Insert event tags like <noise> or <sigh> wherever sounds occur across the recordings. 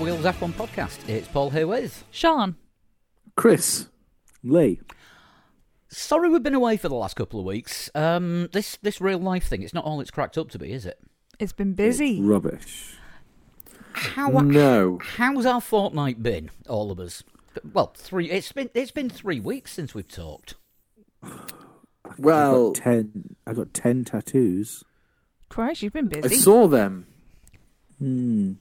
week's Four Wheels F1 podcast. It's Paul here with. Sean. Chris. Lee. Sorry we've been away for the last couple of weeks. Um, this this real life thing, it's not all it's cracked up to be, is it? It's been busy. Rubbish. How No. how's our fortnight been, all of us? Well, three. It's been it's been three weeks since we've talked. I Well, got ten. I got ten tattoos. Christ, you've been busy. I saw them. Hmm.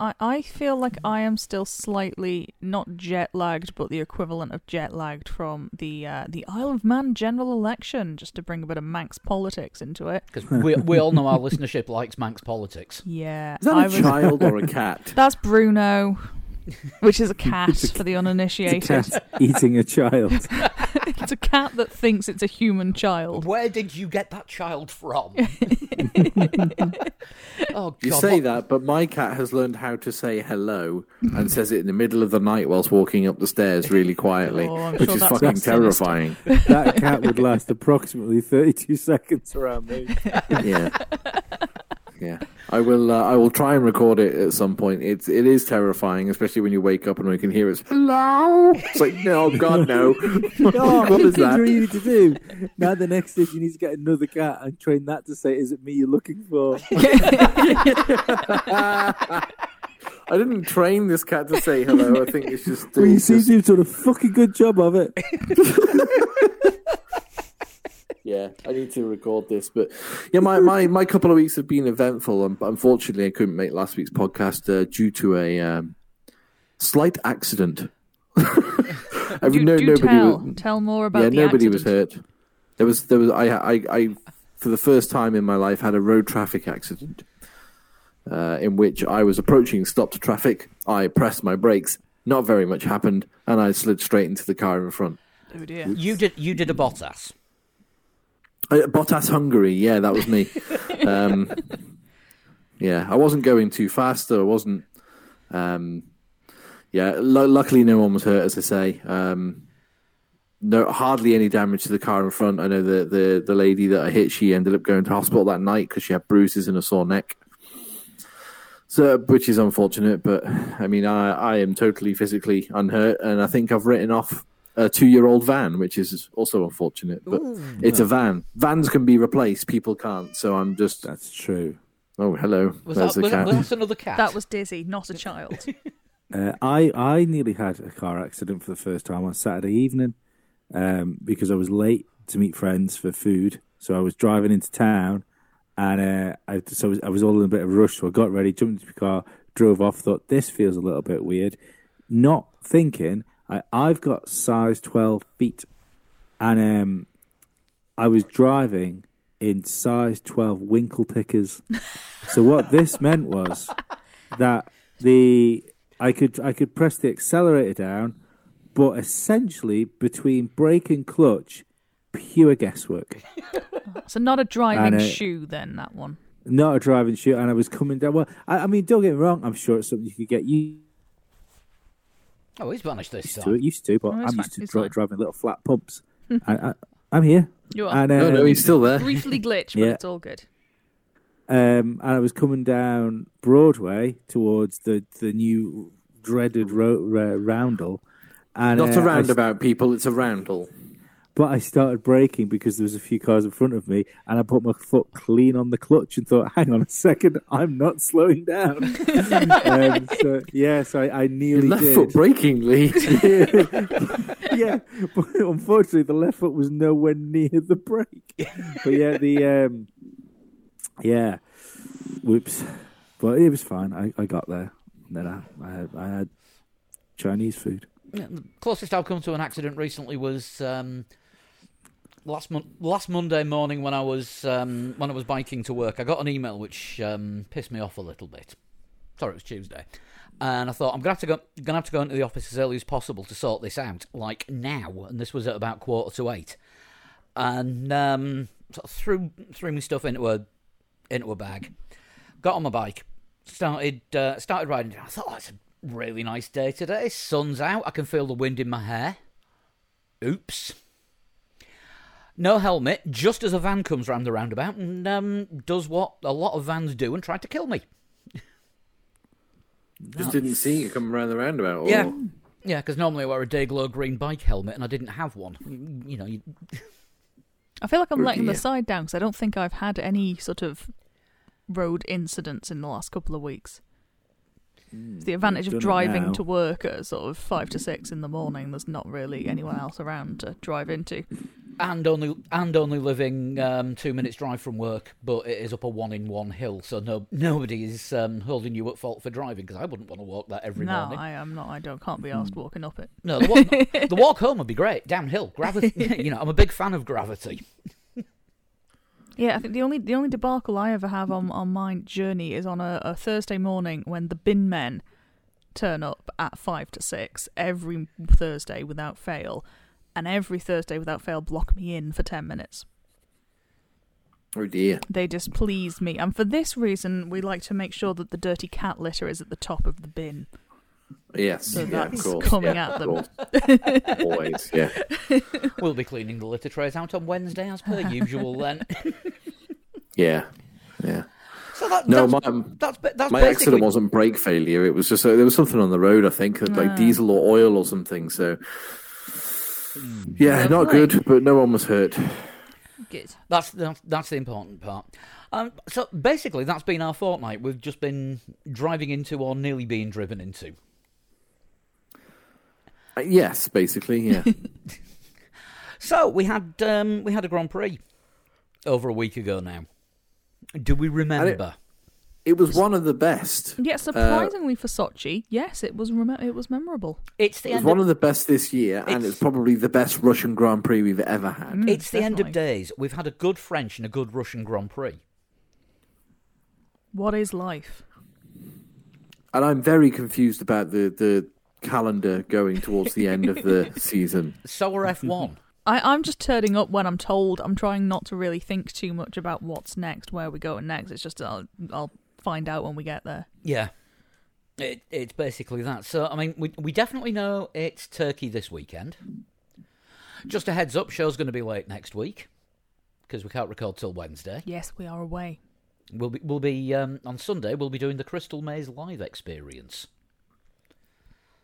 I, I feel like I am still slightly not jet lagged, but the equivalent of jet lagged from the uh, the Isle of Man general election, just to bring a bit of Manx politics into it. <laughs> Because we, we all know our listenership likes Manx politics. Yeah, Is that I a was. child or a <laughs> cat? That's Bruno, <laughs> which is a cat It's a- for the It's a uninitiated. cat eating a child. <laughs> it's a cat that thinks it's a human child. Where did you get that child from? <laughs> oh, God. You say what- that, but my cat has learned how to say hello and says it in the middle of the night whilst walking up the stairs really quietly, Oh, I'm which sure is that's fucking terrifying. that cat would last approximately thirty-two seconds around me. yeah. Yeah, I will. Uh, I will try and record it at some point. It's it is terrifying, especially when you wake up and we can hear it's hello. It's like no, God no. <laughs> Oh, <laughs> what is are <laughs> that? to do. Now the next step, you need to get another cat and train that to say, "Is it me you're looking for?" I didn't train this cat to say hello. I think it's just. well, you seem to have done a fucking good job of it. Yeah, I need to record this, but yeah, my, my, my couple of weeks have been eventful, and unfortunately, I couldn't make last week's podcast uh, due to a um, slight accident. <laughs> I Do, no, do nobody tell. was, Tell more about yeah, the nobody accident. was hurt. There was there was I, I I for the first time in my life had a road traffic accident, uh, in which I was approaching stopped traffic. I pressed my brakes. Not very much happened, and I slid straight into the car in front. Oh dear. You did you did a Bottas. Uh, Bottas Hungary, yeah, that was me. <laughs> um, yeah, I wasn't going too fast. Or I wasn't. Um, yeah, lu luckily no one was hurt, as I say. Um, no, hardly any damage to the car in front. I know the the the lady that I hit, she ended up going to hospital that night because she had bruises and a sore neck. So, which is unfortunate, but I mean, I I am totally physically unhurt, and I think I've written off a two-year-old van, which is also unfortunate. But it's a van. Vans can be replaced. People can't. So I'm just. That's true. Oh, hello. Was There's that the was, cat. was that another cat? That was Dizzy, not a child. <laughs> Uh, I I nearly had a car accident for the first time on Saturday evening um, because I was late to meet friends for food. So I was driving into town, and uh, I so I was, I was all in a bit of a rush. So I got ready, jumped into the car, drove off. Thought this feels a little bit weird. Not thinking I I've got size twelve feet, and um, I was driving in size twelve winkle pickers. <laughs> so what this meant was that the I could I could press the accelerator down, but essentially between brake and clutch, pure guesswork. so not a driving And, uh, shoe then, that one. Not a driving shoe, and I was coming down. Well, I, I mean, don't get me wrong. I'm sure it's something you could get used oh, he's vanished this to. time. It used to, but Oh, it's I'm fine, used to it's dri- fine. driving little flat pumps. <laughs> I, I, I'm here. You are. And, no, no, he's still there. Briefly glitch, but Yeah. it's all good. um, and I was coming down Broadway towards the the new dreaded ro- uh, roundel. And, Not uh, a I roundabout, people. It's a roundel. But I started braking because there was a few cars in front of me, and I put my foot clean on the clutch and thought, "Hang on a second, I'm not slowing down." <laughs> um, so yeah, so I, I Your nearly left did. foot braking, Lee. <laughs> yeah, but unfortunately, the left foot was nowhere near the brake. But yeah, the um, yeah, whoops. But it was fine. I, I got there. And then I, I had I had Chinese food. Yeah, the closest I've come to an accident recently was um, last mon- last Monday morning when I was um, when I was biking to work. I got an email which um, pissed me off a little bit. Sorry, it was Tuesday, and I thought I'm gonna have to go gonna have to go into the office as early as possible to sort this out, like now. And this was at about quarter to eight, and um, sort of threw threw my stuff into a into a bag, got on my bike, started uh, started riding. I thought, oh, it's a really nice day today. Sun's out. I can feel the wind in my hair. Oops. No helmet, just as a van comes round the roundabout and um, does what a lot of vans do and tried to kill me. <laughs> Just didn't see you come around the roundabout. Or... Yeah. Yeah, because normally I wear a Dayglow green bike helmet and I didn't have one. You, you know, you, I feel like I'm letting the side down because I don't think I've had any sort of road incidents in the last couple of weeks. It's the advantage of driving to work at sort of five to six in the morning. There's not really anyone else around to drive into. and only and only living um, two minutes drive from work, but it is up a one in one hill, so no nobody is um, holding you at fault for driving. Because I wouldn't want to walk that every no, morning. I am not. I don't. Can't be asked walking up it. No, the walk, the <laughs> walk home would be great. Downhill, gravity. <laughs> you know, I'm a big fan of gravity. Yeah, I think the only the only debacle I ever have on on my journey is on a, a Thursday morning when the bin men turn up at five to six every Thursday without fail, and every Thursday without fail block me in for ten minutes. Oh dear. They displease me, and for this reason, we like to make sure that the dirty cat litter is at the top of the bin. Yes. So yeah, that's of course. coming yeah, at them. <laughs> Always. Yeah. <laughs> We'll be cleaning the litter trays out on Wednesday as per usual. Then, <laughs> Yeah. Yeah. so that, No, that's, my that's that's my basically accident wasn't brake failure. It was just uh, there was something on the road. I think like Ah. diesel or oil or something. So. Yeah, not good, but no one was hurt. Good. That's that's, that's the important part. Um, so basically, that's been our fortnight. We've just been driving into or nearly being driven into. Uh, yes, basically, yeah. <laughs> So we had um, we had a Grand Prix over a week ago now. Do we remember? it was one of the best. Yeah, surprisingly for Sochi, yes, it was rem- it was memorable. It's the It was end. one Of, of the best this year, and It's- it's probably the best Russian Grand Prix we've ever had. Mm, it's the end of days. We've had a good French and a good Russian Grand Prix. What is life? And I'm very confused about the, the calendar going towards the end of the <laughs> season. So are F1. I, I'm just turning up when I'm told. I'm trying not to really think too much about what's next, where we're going next. It's just I'll, I'll find out when we get there. yeah, it, it's basically that. So I mean, we we definitely know it's Turkey this weekend. Just a heads up, show's going to be late next week because we can't record till Wednesday. Yes, we are away. We'll be we'll be um, on Sunday. We'll be doing the Crystal Maze live experience.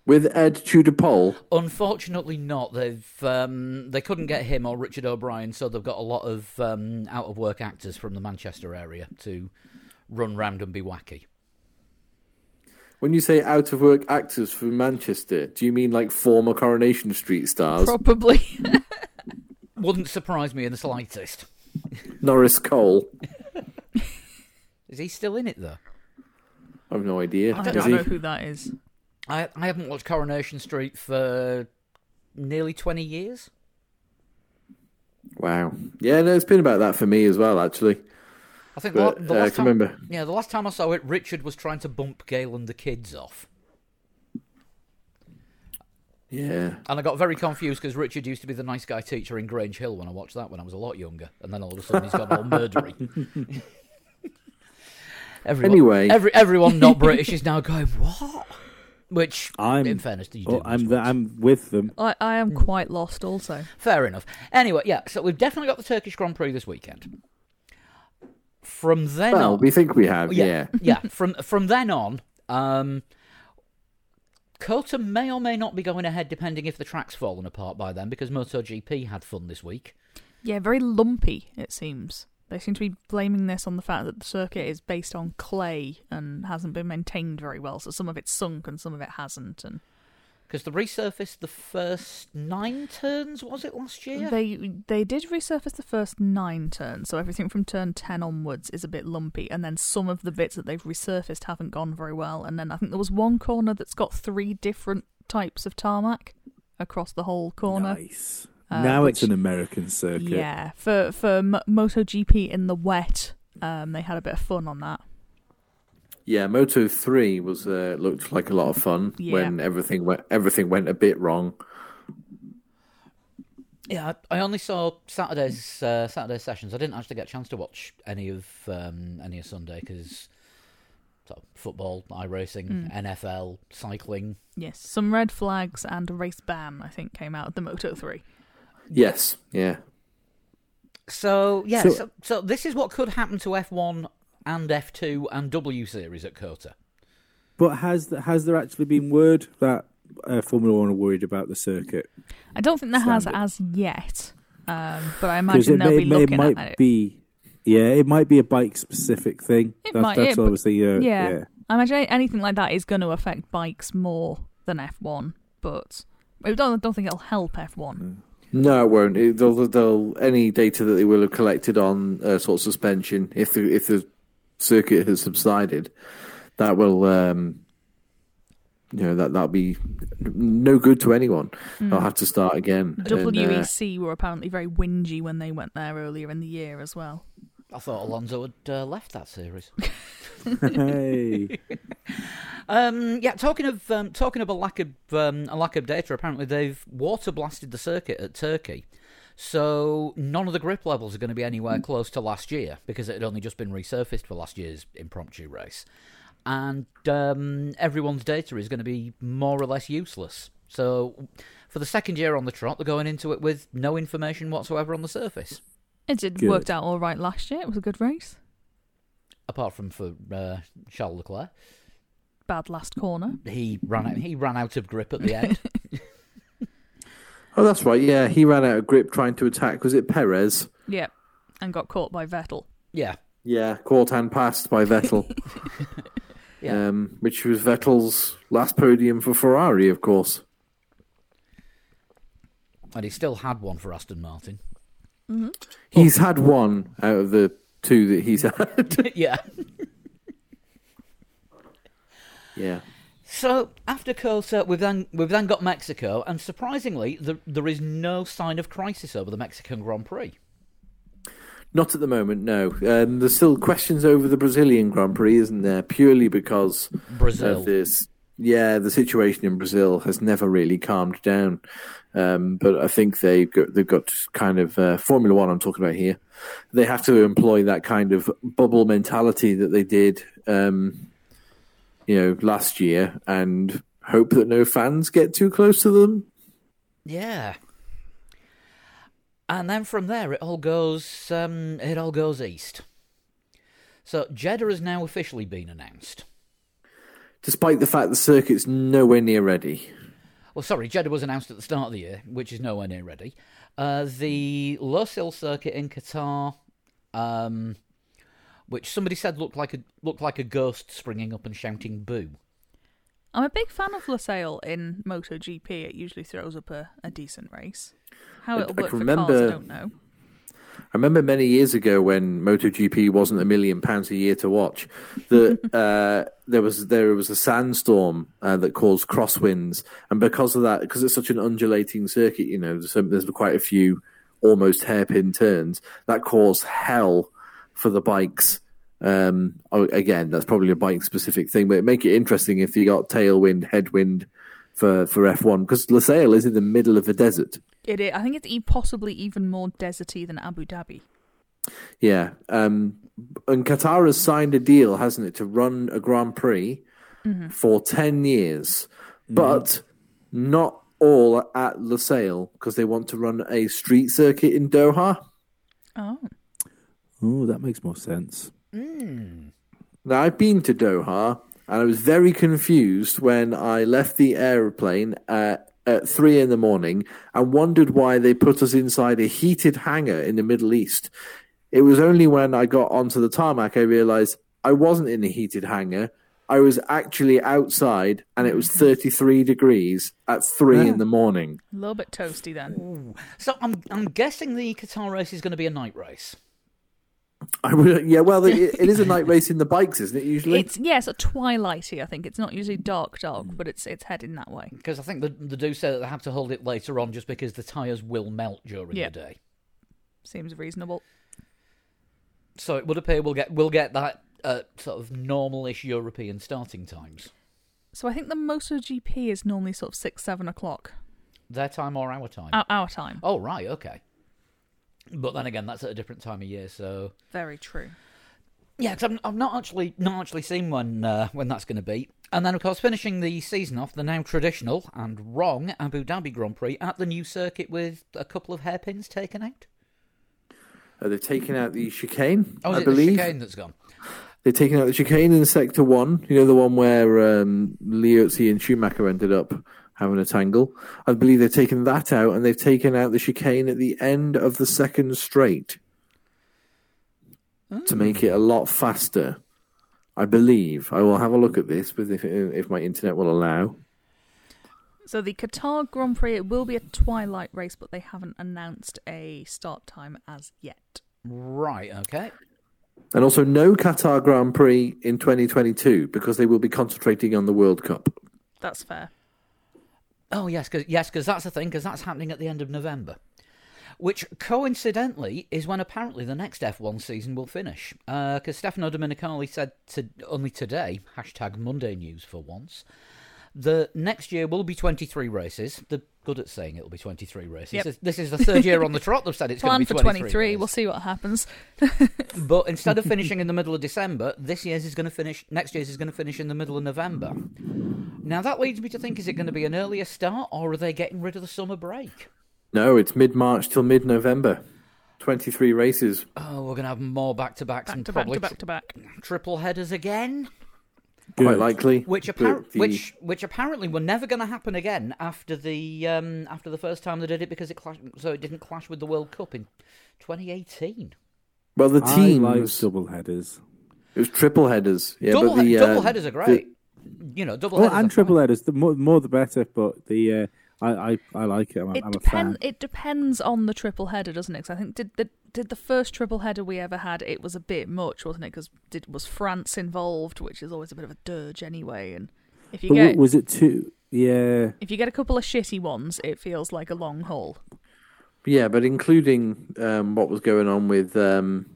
With Ed Tudor Pole, Unfortunately, not. They've um, they couldn't get him or Richard O'Brien, so they've got a lot of um, out of work actors from the Manchester area to run round and be wacky. when you say out of work actors from Manchester, do you mean like former Coronation Street stars? Probably. <laughs> Wouldn't surprise me in the slightest. Norris Cole? Is he still in it though? I've no idea. I Is don't he? know who that is. I I haven't watched Coronation Street for nearly twenty years. Wow. Yeah, no, it's been about that for me as well, actually. I think the, But la- the uh, I last time, remember. yeah, the last time I saw it, Richard was trying to bump Gail and the kids off. Yeah. And I got very confused because Richard used to be the nice guy teacher in Grange Hill when I watched that when I was a lot younger, and then all of a sudden he's gone all murdery. <laughs> <laughs> everyone, Anyway. every everyone not British is now going what? Which, I'm- in fairness, you do Oh, I'm the. I'm with them. I, I am quite lost also. Fair enough. Anyway, yeah, so we've definitely got the Turkish Grand Prix this weekend. From then Well, on, we think we have, yeah. yeah, <laughs> yeah. From from then on, um, COTA may or may not be going ahead, depending if the track's fallen apart by then, because MotoGP had fun this week. Yeah, very lumpy, it seems. They seem to be blaming this on the fact that the circuit is based on clay and hasn't been maintained very well, so some of it's sunk and some of it hasn't. And Because they resurfaced the first nine turns, was it last year? they they did resurface the first nine turns, so everything from turn ten onwards is a bit lumpy, and then some of the bits that they've resurfaced haven't gone very well. And then I think there was one corner that's got three different types of tarmac across the whole corner. Nice. Uh, now which- it's an American circuit. Yeah, for for M- MotoGP in the wet, um, they had a bit of fun on that. Yeah, Moto Three was uh, looked like a lot of fun Yeah. when everything went everything went a bit wrong. Yeah, I I only saw Saturday's uh, Saturday sessions. I didn't actually get a chance to watch any of um, any of Sunday because football, i iRacing, NFL, cycling. Yes, some red flags and a race ban, I think, came out of the Moto 3. Yes, yeah. So yeah, So- so, so, this is what could happen to F1 and F2 and W Series at COTA. But has has there actually been word that uh, Formula One are worried about the circuit? I don't think there has as yet, um, but I imagine they'll may, be may- looking might at it. be. Yeah, it might be a bike specific thing. It That's, might- that's it- obviously uh, yeah. yeah. I imagine anything like that is going to affect bikes more than F1, but I don't, I don't think it'll help F1. No, it won't. It, they'll, they'll, any data that they will have collected on uh, sort of suspension, if the if the circuit has subsided, that will, um, you know, that that'll be no good to anyone. They'll have to start again. and, uh, WEC were apparently very whingy when they went there earlier in the year as well. I thought Alonso had uh, left that series. <laughs> hey, Um, yeah, talking of um, talking of a lack of um, a lack of data, apparently they've water blasted the circuit at Turkey, so none of the grip levels are going to be anywhere close to last year because it had only just been resurfaced for last year's impromptu race, and um, everyone's data is going to be more or less useless. So, for the second year on the trot, they're going into it with no information whatsoever on the surface, It did Good. worked out all right last year. It was a good race. apart from for uh, Charles Leclerc. Bad last corner. He ran out, he ran out of grip at the end. <laughs> Oh, that's right. Yeah, he ran out of grip trying to attack. Was it Perez? Yep. And got caught by Vettel. yeah, Yeah, caught and passed by Vettel, <laughs> yeah. um, which was Vettel's last podium for Ferrari, of course. and he still had one for Aston Martin. He's had one out of the two that he's had. <laughs> yeah. yeah. So after COTA, we've then we've then got Mexico, and surprisingly, the, there is no sign of crisis over the Mexican Grand Prix. Not at the moment, no. Um, there's still questions over the Brazilian Grand Prix, isn't there? Purely because Brazil. of this. Yeah, the situation in Brazil has never really calmed down. Um, but I think they've got, they've got kind of uh, Formula One. I'm talking about here. They have to employ that kind of bubble mentality that they did, um, you know, last year, and hope that no fans get too close to them. Yeah. And then from there, it all goes um, it all goes east. So Jeddah has now officially been announced. Despite the fact the circuit's nowhere near ready. Well, sorry, Jeddah was announced at the start of the year, which is nowhere near ready. Uh, the Losail circuit in Qatar, um, which somebody said looked like a looked like a ghost springing up and shouting "boo." I'm a big fan of Losail in MotoGP. It usually throws up a, a decent race. How it'll I work can for cars, I don't know. I remember many years ago when MotoGP wasn't a million pounds a year to watch, that <laughs> uh, there was there was a sandstorm uh, that caused crosswinds, and because of that, because it's such an undulating circuit, you know, there's, some, there's quite a few almost hairpin turns that caused hell for the bikes. Um, again, that's probably a bike specific thing, but it make it interesting if you got tailwind, headwind for for F1 because Losail is in the middle of a desert. It, i I think it's e- possibly even more deserty than Abu Dhabi. Yeah. Um, and Qatar has signed a deal, hasn't it, to run a Grand Prix for 10 years, but not all at Losail because they want to run a street circuit in Doha. Oh. oh, that makes more sense. Now, I've been to Doha and I was very confused when I left the aeroplane at, at three in the morning and wondered why they put us inside a heated hangar in the Middle East. It was only when I got onto the tarmac I realized I wasn't in a heated hangar. I was actually outside and it was 33 degrees at three Yeah. in ah. the morning. A little bit toasty then. So I'm I'm guessing the Qatar race is going to be a night race. I would, yeah, well, it, it is a night race in the bikes, isn't it, usually? It's yes, a twilighty. I think it's not usually dark, dark, but it's it's heading that way. Because I think the, the do say that they have to hold it later on just because the tyres will melt during Yeah. the day. Seems reasonable. So it would appear we'll get we'll get that uh, sort of normal-ish European starting times. So I think the MotoGP is normally sort of six, seven o'clock Their time or our time? our, our time. Oh right, okay. But then again, that's at a different time of year, so Very true. yeah. Because I've, I've not actually not actually seen when uh, when that's going to be. And then of course finishing the season off, the now traditional and wrong Abu Dhabi Grand Prix at the new circuit with a couple of hairpins taken out. Uh, they've taken out the chicane, Oh, is I it believe. the chicane that's gone? They're taking out the chicane in Sector 1, you know, the one where um, Liuzzi and Schumacher ended up having a tangle. I believe they've taken that out and they've taken out the chicane at the end of the second straight to hmm. make it a lot faster. I believe. I will have a look at this, but if, if my internet will allow. So the Qatar Grand Prix, it will be a twilight race, but they haven't announced a start time as yet. Right. Okay. And also, no Qatar Grand Prix in 2022 because they will be concentrating on the World Cup. That's fair. Oh yes, because yes, because that's the thing, because that's happening at the end of November, which coincidentally is when apparently the next F1 season will finish. Uh, because Stefano Domenicali said to, only today, hashtag Monday News for once, the next year will be 23 races. They're good at saying it'll be 23 races. Yep. This, this is the third year on the <laughs> trot they've said it's going to be for 23. 23. races. We'll see what happens. <laughs> But instead of <laughs> finishing in the middle of December, this year's is going to finish. Next year's is going to finish in the middle of November. Now that leads me to think: is it going to be an earlier start, or are they getting rid of the summer break? No, it's mid March till mid November. 23 races. Oh, we're going to have more back to backs Back and to back probably to back to back. triple headers again, Quite Good. likely. which But appar- the- which which apparently were never going to happen again after the um, after the first time they did it because it clashed, so it didn't clash with the World Cup in 2018. Well, the I teams. like double headers. It was triple headers. Yeah, double, but the, he- uh, double headers are great. You know, double Well, and triple fine. headers. The more, more the better. But the uh, I, I I like it. I'm, It I'm a fan. depends. It depends on the triple header, doesn't it? Cause I think did the did the first triple header we ever had, it was a bit much, wasn't it? Because did was France involved, which is always a bit of a dirge anyway. And if you But get was it two? Yeah. if you get a couple of shitty ones, it feels like a long haul. Yeah, but including um, what was going on with um,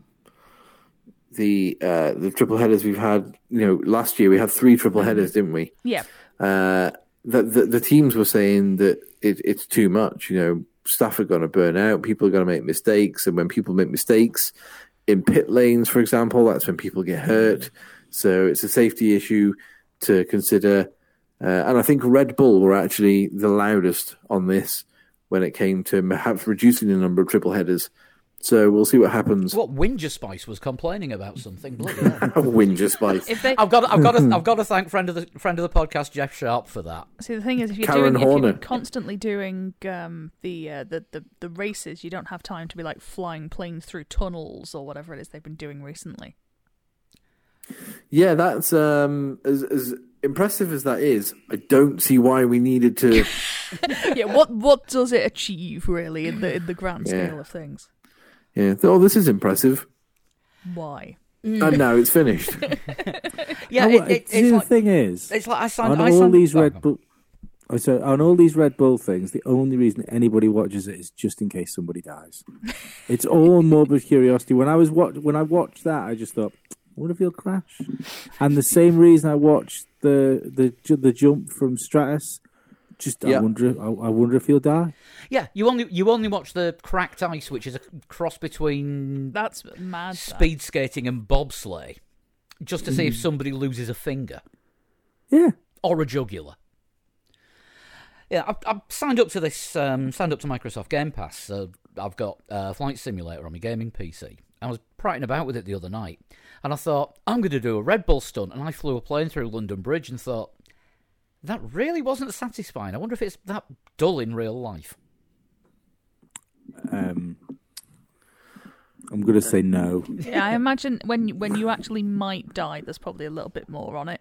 the uh, the triple headers we've had. You know, last year we had three triple headers, didn't we? Yeah, Uh, the, the the teams were saying that it, it's too much. You know, staff are going to burn out. People are going to make mistakes, and when people make mistakes in pit lanes, for example, that's when people get hurt. So it's a safety issue to consider. Uh, and I think Red Bull were actually the loudest on this when it came to perhaps reducing the number of triple headers. So we'll see what happens. What Winger Spice was complaining about something. Bloody hell. <laughs> Whinger Spice. they I've got, I've got, to, I've got to thank friend of the friend of the podcast Jeff Sharp for that. see the thing is, if you're Karen doing if you're constantly doing um, the, uh, the the the races, you don't have time to be like flying planes through tunnels or whatever it is they've been doing recently. Yeah, that's um, as, as impressive as that is. I don't see why we needed to. <laughs> yeah, what what does it achieve really in the in the grand Yeah. scale of things? Yeah, oh, this is impressive. Why? Mm. And now it's finished. <laughs> Yeah, Oh, it, it, see, it's the like thing is, it's like I signed. on I all these Red Bull, so on all these Red Bull things, the only reason anybody watches it is just in case somebody dies. <laughs> it's all morbid curiosity. When I was watch, when I watched that, I just thought, what if he'll crash. And the same reason I watched the the the jump from Stratos, just Yeah. I wonder, I, I wonder if he'll die. Yeah, you only you only watch the Crashed Ice, which is a cross between That's mad. that. speed skating and bobsleigh, just to see Mm. if somebody loses a finger Yeah, or a jugular. Yeah, I've, I've signed up to this. Um, signed up to Microsoft Game Pass. So I've got uh, Flight Simulator on my gaming PC. I was prattling about with it the other night, and I thought I'm going to do a Red Bull stunt, and I flew a plane through London Bridge, and thought that really wasn't satisfying. I wonder if it's that dull in real life. um, I'm gonna say no. Yeah, I imagine when you- when you actually might die, there's probably a little bit more on it.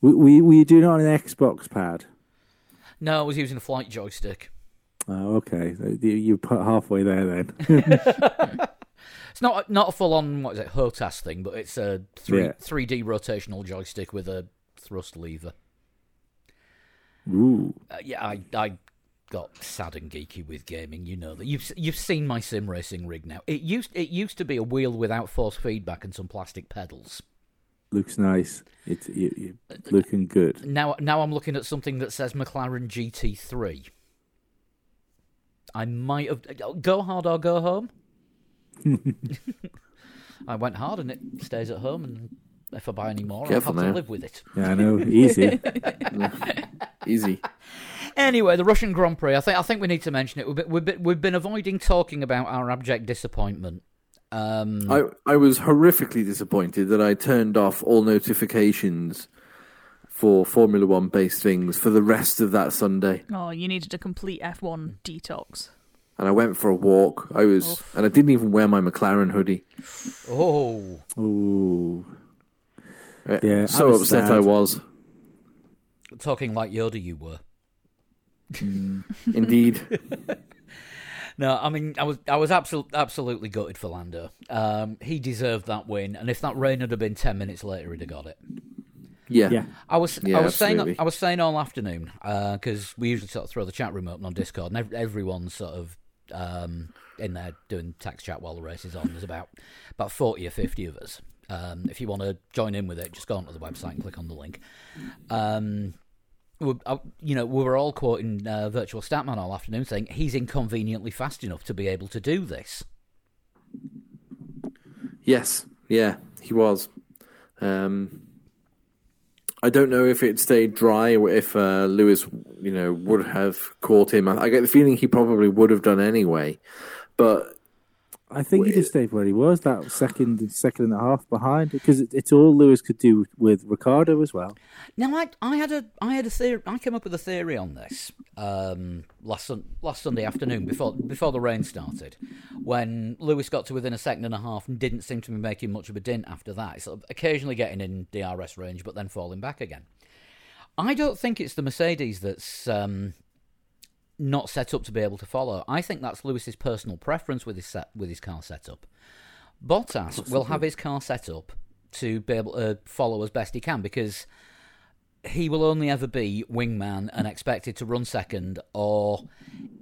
We we were you doing it on an Xbox pad? No, I was using a flight joystick. Oh, okay. You, you put halfway there then. <laughs> <laughs> It's not not a full on what is it HOTAS thing, but it's a three Yeah. three D rotational joystick with a thrust lever. Ooh. Uh, yeah, I I got sad and geeky with gaming. You know that you've you've seen my sim racing rig now. It used it used to be a wheel without force feedback and some plastic pedals. Looks nice. It's you, you, looking good. Now now I'm looking at something that says McLaren GT3. I might have go hard or go home. <laughs> I went hard and it stays at home, and if I buy any more, Careful I'll have now. to live with it. Yeah, I know. Easy. <laughs> <laughs> Easy. <laughs> Anyway, the Russian Grand Prix. I think I think we need to mention it. We've been, we've been, avoiding talking about our abject disappointment Um, I I was horrifically disappointed that I turned off all notifications for Formula One based things for the rest of that Sunday. Oh, you needed a complete F1 detox. And I went for a walk. I was, Oof. and I didn't even wear my McLaren hoodie. oh, Ooh. Uh, Yeah, so was upset sad. I was. Talking like Yoda, you were. Indeed. <laughs> No, I mean, I was I was absolutely absolutely gutted for Lando. Um, he deserved that win, and if that rain had have been ten minutes later, he'd have got it. Yeah. Yeah. I was Yeah, I was saying. I was saying all afternoon because we usually sort of throw the chat room open on Discord, and ev- everyone's sort of um, in there doing text chat while the race is on. There's about about forty or fifty of us. Um, if you want to join in with it, just go onto the website and click on the link. Um, we, uh, you know, we were all quoting uh, Virtual Statman all afternoon, saying he's inconveniently fast enough to be able to do this. Yes. Yeah. He was. Um, I don't know if it stayed dry or if uh, Lewis, you know, would have caught him. I, I get the feeling he probably would have done anyway. But I think he just stayed where he was, that second, second and a half behind, because it, it's all Lewis could do with Ricciardo as well. Now, I, I had a, I had a theory. I came up with a theory on this um, last last Sunday afternoon before before the rain started, when Lewis got to within a second and a half and didn't seem to be making much of a dint after that. Sort of occasionally getting in DRS range, but then falling back again. I don't think it's the Mercedes that's um, not set up to be able to follow. I think that's Lewis's personal preference with his set, with his car setup. Bottas will have his car set up to be able to follow as best he can because he will only ever be wingman and expected to run second, or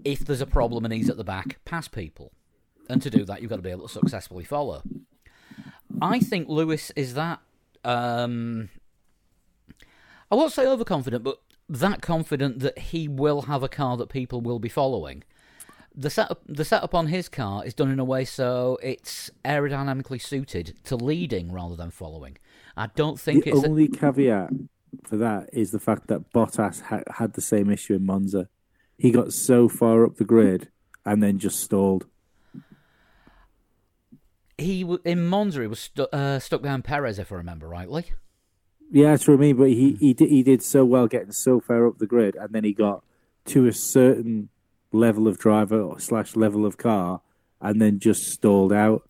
if there's a problem and he's at the back, pass people. And to do that, you've got to be able to successfully follow. I think Lewis is that. Um, I won't say overconfident, but that confident that he will have a car that people will be following. The setup, the setup on his car is done in a way so it's aerodynamically suited to leading rather than following. I don't think the it's. a- only caveat for that is the fact that Bottas ha- had the same issue in Monza. He got so far up the grid and then just stalled. he w- in Monza he was stu- uh, stuck behind Perez, if I remember rightly. Yeah, that's what I mean. But he he did, he did so well getting so far up the grid, and then he got to a certain level of driver or slash level of car, and then just stalled out.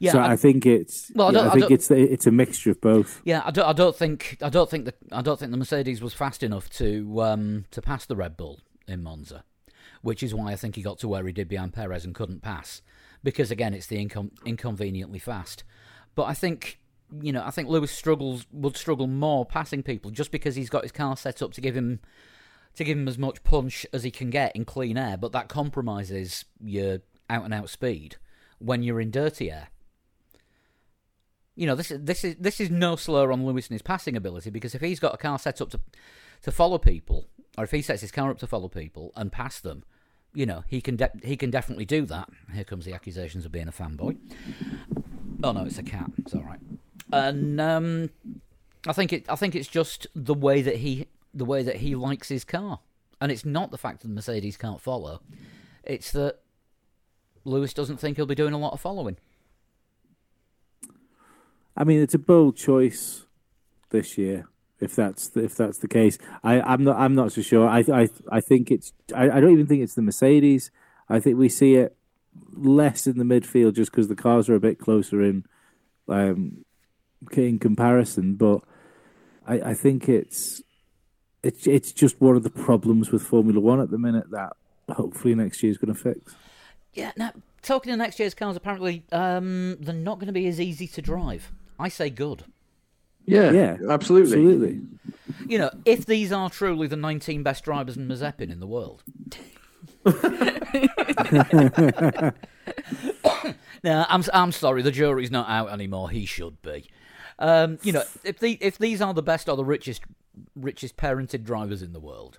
Yeah, so I- I, think it's Well, I yeah, I I think don't- it's it's a mixture of both. Yeah, I don't, I don't think I don't think the I don't think the Mercedes was fast enough to um, to pass the Red Bull in Monza, which is why I think he got to where he did behind Perez and couldn't pass because again it's the incon- inconveniently fast. But I think you know I think Lewis struggles would struggle more passing people just because he's got his car set up to give him to give him as much punch as he can get in clean air, but that compromises your out and out speed when you're in dirty air. You know, this is this is this is no slur on Lewis and his passing ability because if he's got a car set up to to follow people, or if he sets his car up to follow people and pass them, you know, he can de- he can definitely do that. Here comes the accusations of being a fanboy. Oh no, it's a cat. It's all right. And um, I think it I think it's just the way that he the way that he likes his car, and it's not the fact that the Mercedes can't follow. It's that Lewis doesn't think he'll be doing a lot of following. I mean, it's a bold choice this year. If that's the, if that's the case, I, I'm not I'm not so sure. I I I think it's I, I don't even think it's the Mercedes. I think we see it less in the midfield just because the cars are a bit closer in um, in comparison. But I, I think it's it's it's just one of the problems with Formula One at the minute that hopefully next year is going to fix. Yeah, now talking to next year's cars, apparently um, they're not going to be as easy to drive. I say good. yeah, Yeah, absolutely. Absolutely. You know, if these are truly the 19 best drivers in Mazepin in the world. <laughs> <laughs> now, I'm I'm sorry, the jury's not out anymore. He should be. Um, you know, if the if these are the best or the richest richest parented drivers in the world,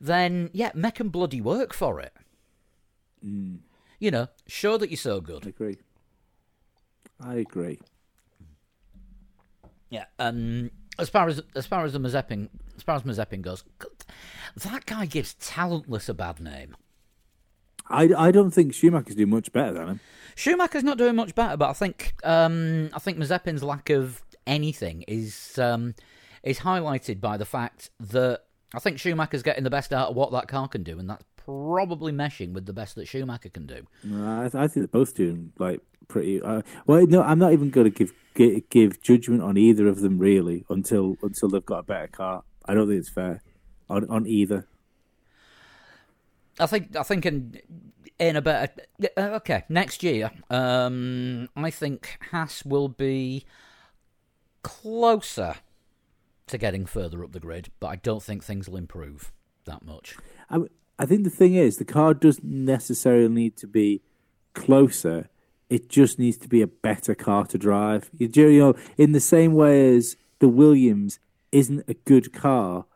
then yeah, make 'em bloody work for it. You know, show that you're so good. I agree. I agree. Yeah, um, as far as as far as the Mazepin as far as Mazepin goes, that guy gives talentless a bad name. I, I don't think Schumacher's doing much better than him. Schumacher's not doing much better, but I think um, I think Mazepin's lack of anything is um, is highlighted by the fact that I think Schumacher's getting the best out of what that car can do, and that's probably meshing with the best that Schumacher can do. No, I, I think they're both doing like pretty. Uh, well, no, I'm not even going to give, give give judgment on either of them really until until they've got a better car. I don't think it's fair on on either. I think I think in in a better uh, okay next year. Um, I think Haas will be closer to getting further up the grid, but I don't think things will improve that much. I, I think the thing is, the car doesn't necessarily need to be closer. It just needs to be a better car to drive. You know, in the same way as the Williams isn't a good car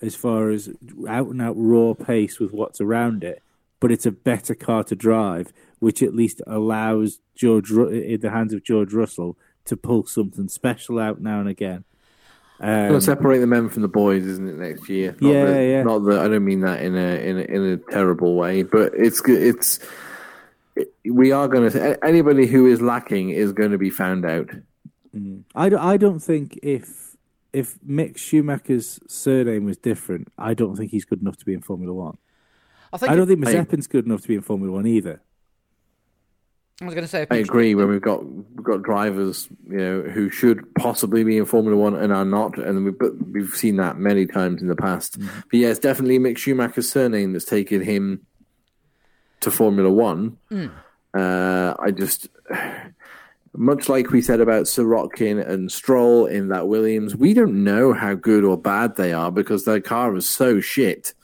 as far as out and out raw pace with what's around it, but it's a better car to drive, which at least allows George in the hands of George Russell to pull something special out now and again. Um, to separate the men from the boys, isn't it? Next year, not yeah, the, yeah. Not that I don't mean that in a in a, in a terrible way, but it's it's it, we are going to anybody who is lacking is going to be found out. Mm. I, I don't think if if Mick Schumacher's surname was different, I don't think he's good enough to be in Formula One. I, think I don't think Mazepin's good enough to be in Formula One either. I was going to say. I agree. When we've got we've got drivers, you know, who should possibly be in Formula One and are not, and we've we've seen that many times in the past. Mm-hmm. But yeah, it's definitely Mick Schumacher's surname that's taken him to Formula One. Mm. Uh, I just, <sighs> much like we said about Sirotkin and Stroll in that Williams, we don't know how good or bad they are because their car is so shit.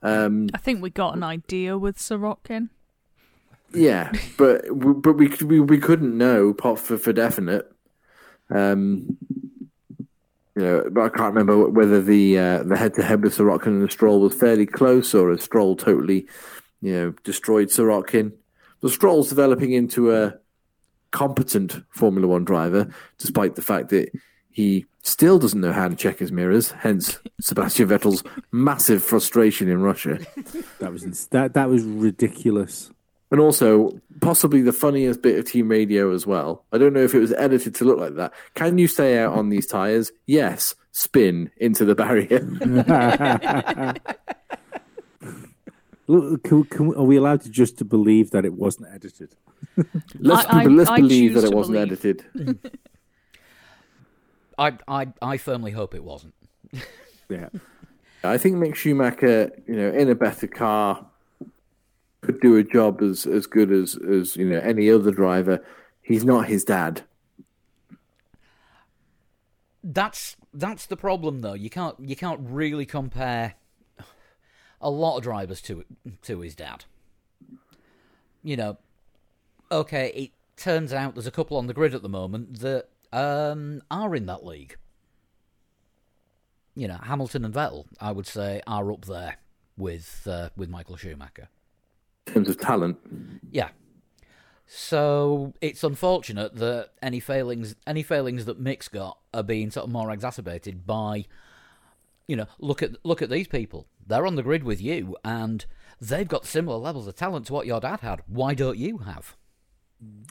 Um, I think we got an idea with Sirotkin. Yeah, but but we we we couldn't know for for definite. Um, you know, but I can't remember whether the uh, the head to head with Sirotkin and the Stroll was fairly close or a Stroll totally, you know, destroyed Sirotkin. The Stroll's developing into a competent Formula One driver, despite the fact that he still doesn't know how to check his mirrors. Hence, Sebastian Vettel's massive frustration in Russia. That was that that was ridiculous and also possibly the funniest bit of team radio as well. I don't know if it was edited to look like that. Can you stay out on these tires? Yes. Spin into the barrier. <laughs> can, can, are we allowed to just to believe that it wasn't edited? <laughs> let's, I, let's I, believe I that it wasn't believe. edited. <laughs> I, I I firmly hope it wasn't. yeah. I think Mick Schumacher, you know, in a better car, could do a job as as good as as you know any other driver. He's not his dad. That's that's the problem, though. You can't you can't really compare a lot of drivers to to his dad. You know, okay, it turns out there's a couple on the grid at the moment that um, are in that league. You know, Hamilton and Vettel, I would say, are up there with uh, with Michael Schumacher in terms of talent. Yeah. So it's unfortunate that any failings, any failings that Mick's got, are being sort of more exacerbated by, you know, look at look at these people. They're on the grid with you, and they've got similar levels of talent to what your dad had. Why don't you have?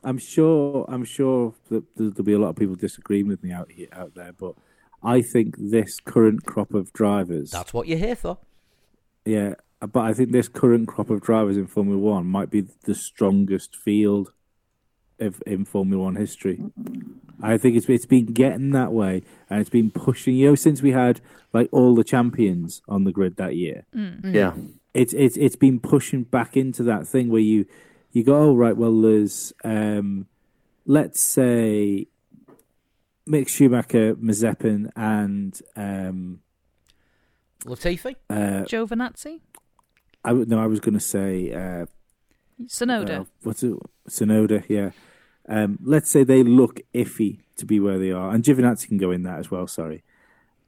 I'm sure. I'm sure that there'll be a lot of people disagreeing with me out here, out there, but I think this current crop of drivers. That's what you're here for. Yeah, but I think this current crop of drivers in Formula One might be the strongest field of in Formula One history. I think it's it's been getting that way, and it's been pushing. You know, since we had like all the champions on the grid that year. Mm. Yeah, it's it's it's been pushing back into that thing where you you go, oh right, well there's um, let's say Mick Schumacher, Mazepin, and um, Latifi, uh, Giovinazzi. I no, I was going to say uh, Tsunoda. Uh, what's it? Tsunoda, yeah. Um, let's say they look iffy to be where they are, and Giovinazzi can go in that as well. Sorry,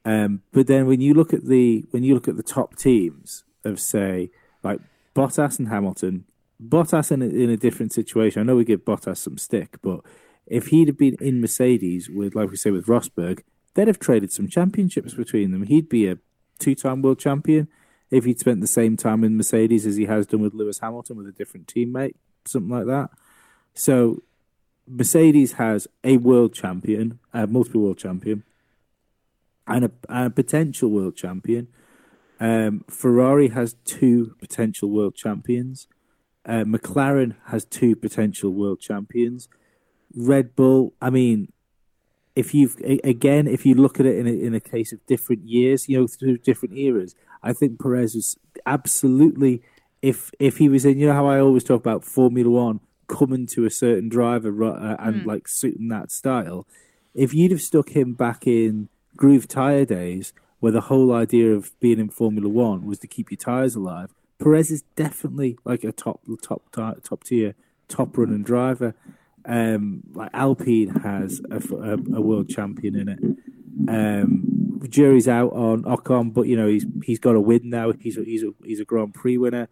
um, but then when you look at the when you look at the top teams of say like Bottas and Hamilton, Bottas in a, in a different situation. I know we give Bottas some stick, but if he'd have been in Mercedes with, like we say, with Rosberg, they'd have traded some championships between them. He'd be a two-time world champion if he'd spent the same time in Mercedes as he has done with Lewis Hamilton with a different teammate, something like that. So Mercedes has a world champion, a multiple world champion, and a, a potential world champion. Um, Ferrari has two potential world champions. Uh, McLaren has two potential world champions. Red Bull, I mean, if you've again, if you look at it in a, in a case of different years, you know, through different eras, I think Perez was absolutely. If if he was in, you know how I always talk about Formula One coming to a certain driver uh, and mm. like suiting that style. If you'd have stuck him back in groove tire days, where the whole idea of being in Formula One was to keep your tires alive, Perez is definitely like a top top top tier top running driver. Um, like Alpine has a, a, a, world champion in it. Um, jury's out on Ocon, but you know he's he's got a win now. He's a, he's a he's a Grand Prix winner.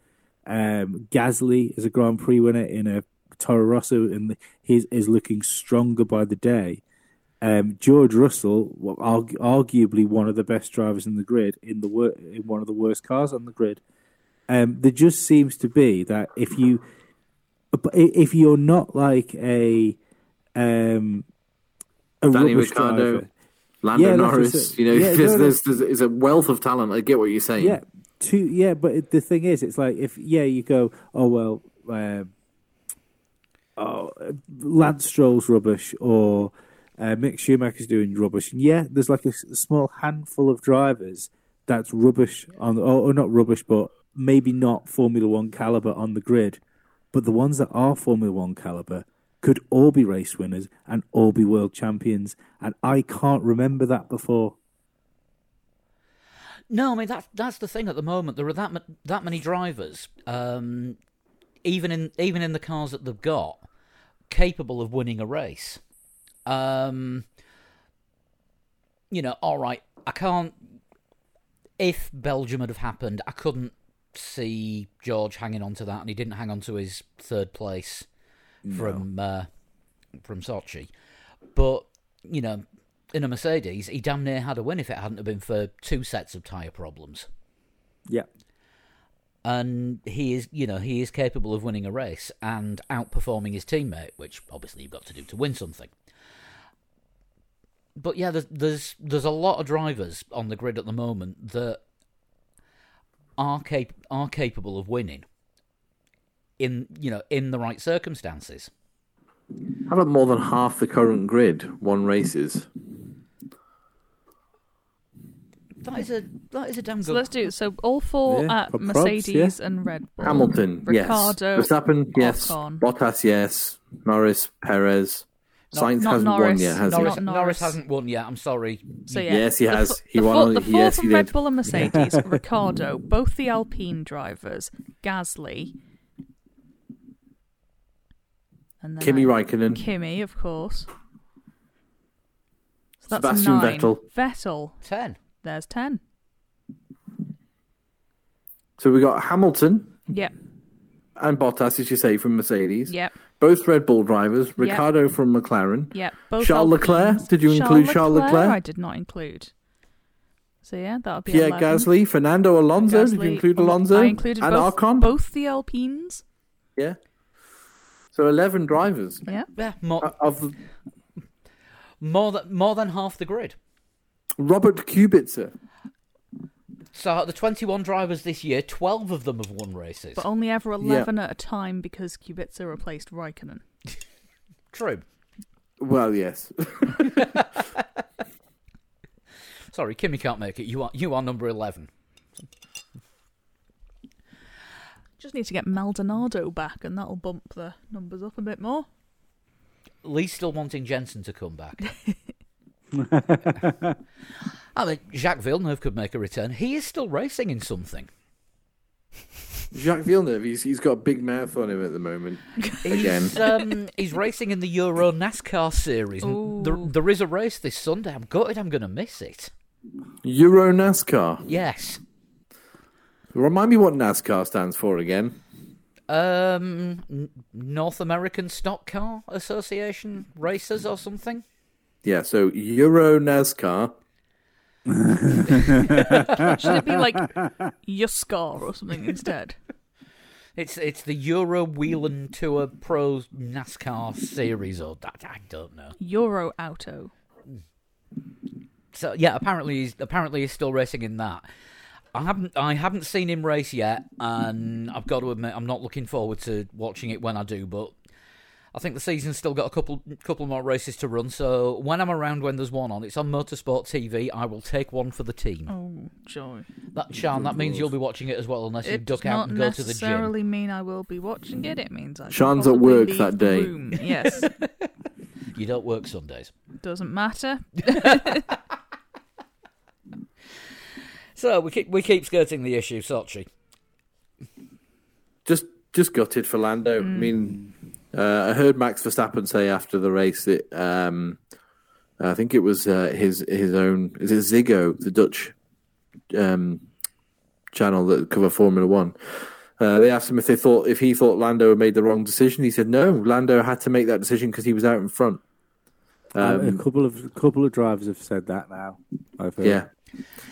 Um, Gasly is a Grand Prix winner in a Toro Rosso, and he is looking stronger by the day. Um, George Russell, argu- arguably one of the best drivers in the grid, in the wor- in one of the worst cars on the grid. Um, there just seems to be that if you if you're not like a um a Danny Ricciardo, driver, Lando yeah, Norris, you know, <laughs> yeah, there's, no, there's, there's, there's a wealth of talent. I get what you're saying. Yeah, two, yeah, but the thing is, it's like if yeah, you go, oh well, um, oh, Lance Stroll's rubbish, or uh, Mick Schumacher's doing rubbish. And yeah, there's like a, a, small handful of drivers that's rubbish on, or, or not rubbish, but maybe not Formula One caliber on the grid but the ones that are Formula One caliber could all be race winners and all be world champions. And I can't remember that before. No, I mean that's that's the thing at the moment. There are that that many drivers, um, even in even in the cars that they've got, capable of winning a race. Um, you know, all right, I can't. If Belgium had have happened, I couldn't see George hanging on to that, and he didn't hang on to his third place no. from uh, from Sochi. But you know, in a Mercedes, he damn near had a win if it hadn't have been for two sets of tyre problems. Yeah. And he is, you know, he is capable of winning a race and outperforming his teammate, which obviously you've got to do to win something. But yeah, there's there's, there's a lot of drivers on the grid at the moment that are cap- are capable of winning in you know in the right circumstances. How about more than half the current grid won races? That is a that is a damn good. So let's do it. So all four yeah, at Mercedes yeah. and Red Bull. Hamilton, Ricciardo, yes. Verstappen, yes. Ocon. Bottas, yes. Norris, Perez. Not, Sainz not hasn't Norris. won yet, has Norris, he? Norris hasn't won yet. I'm sorry. So yeah, yes, he has. The, he the won. the four yes, from he Red did. Bull and <laughs> Mercedes, Ricciardo, both the Alpine drivers, Gasly, and then Kimi I, Raikkonen, Kimi, of course. So that's Sebastian nine. Vettel. Vettel. Ten. There's ten. So we got Hamilton. Yep. And Bottas, as you say, from Mercedes. Yep both Red Bull drivers, Ricciardo from McLaren. Yep. both Charles Leclerc. Did you Charles include Charles Leclerc? I did not include. So yeah, that would be Pierre 11. Gasly, Fernando Alonso. Gasly, did you include Alonso? I included and both, Ocon? both the Alpines. Yeah. So eleven drivers. Yeah. Yeah. More, uh, of the... more than more than half the grid. Robert Kubica. So the 21 drivers this year, 12 of them have won races. But only ever 11 yeah. at a time because Kubica replaced Raikkonen. <laughs> True. Well, yes. <laughs> Sorry, Kimi can't make it. You are you are number 11. Just need to get Maldonado back and that'll bump the numbers up a bit more. Lee's still wanting Jensen to come back. <laughs> <laughs> I mean, Jacques Villeneuve could make a return. He is still racing in something. Jacques Villeneuve, he's, he's got a big mouth on him at the moment. <laughs> Again. He's, um, he's racing in the Euro NASCAR series. There, there is a race this Sunday. I'm gutted I'm going to miss it. Euro NASCAR? Yes. Remind me what NASCAR stands for again. Um, North American Stock Car Association races or something. Yeah, so Euro NASCAR <laughs> Should it be like Yuskar or something instead? It's it's the Euro Whelen Tour Pro NASCAR Series, or that I don't know. Euro Auto. So yeah, apparently he's apparently he's still racing in that. I haven't I haven't seen him race yet, and I've got to admit I'm not looking forward to watching it when I do. But I think the season's still got a couple couple more races to run. So when I'm around, when there's one on, it's on Motorsport TV. I will take one for the team. Oh, joy. That Sean, that means you'll be watching it as well, unless you It duck out and go to the gym. Not necessarily mean I will be watching it. It means I. Sean's at work leave that day. room. Yes, <laughs> You don't work Sundays. doesn't matter. <laughs> So we keep we keep skirting the issue, Sochi. just just gutted for Lando. I mean, uh, I heard Max Verstappen say after the race that um, I think it was uh, his his own is it Ziggo, the Dutch um, channel that cover Formula One. Uh, they asked him if they thought if he thought Lando had made the wrong decision. He said no, Lando had to make that decision because he was out in front. Um, a couple of a couple of drivers have said that now. I've heard. Yeah,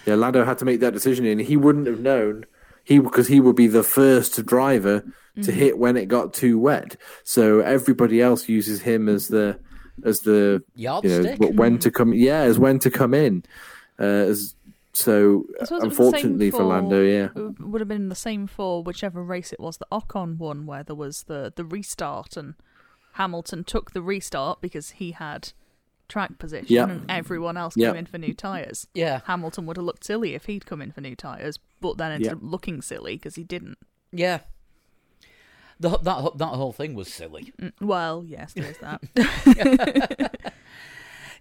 yeah. Lando had to make that decision, and he wouldn't have known he because he would be the first driver to hit when it got too wet. So everybody else uses him as the as the you know Yardstick. when to come. Yeah, as when to come in. Uh, as so, I suppose it was the same unfortunately for Lando, yeah, It would have been the same for whichever race it was the Ocon won, where there was the, the restart and Hamilton took the restart because he had track position Yeah. and everyone else Yeah. came in for new tyres. yeah, Hamilton would have looked silly if he'd come in for new tyres, but then ended Yeah. up looking silly because he didn't. yeah. The, that that whole thing was silly. Mm, Well, yes, there is that. <laughs> <laughs>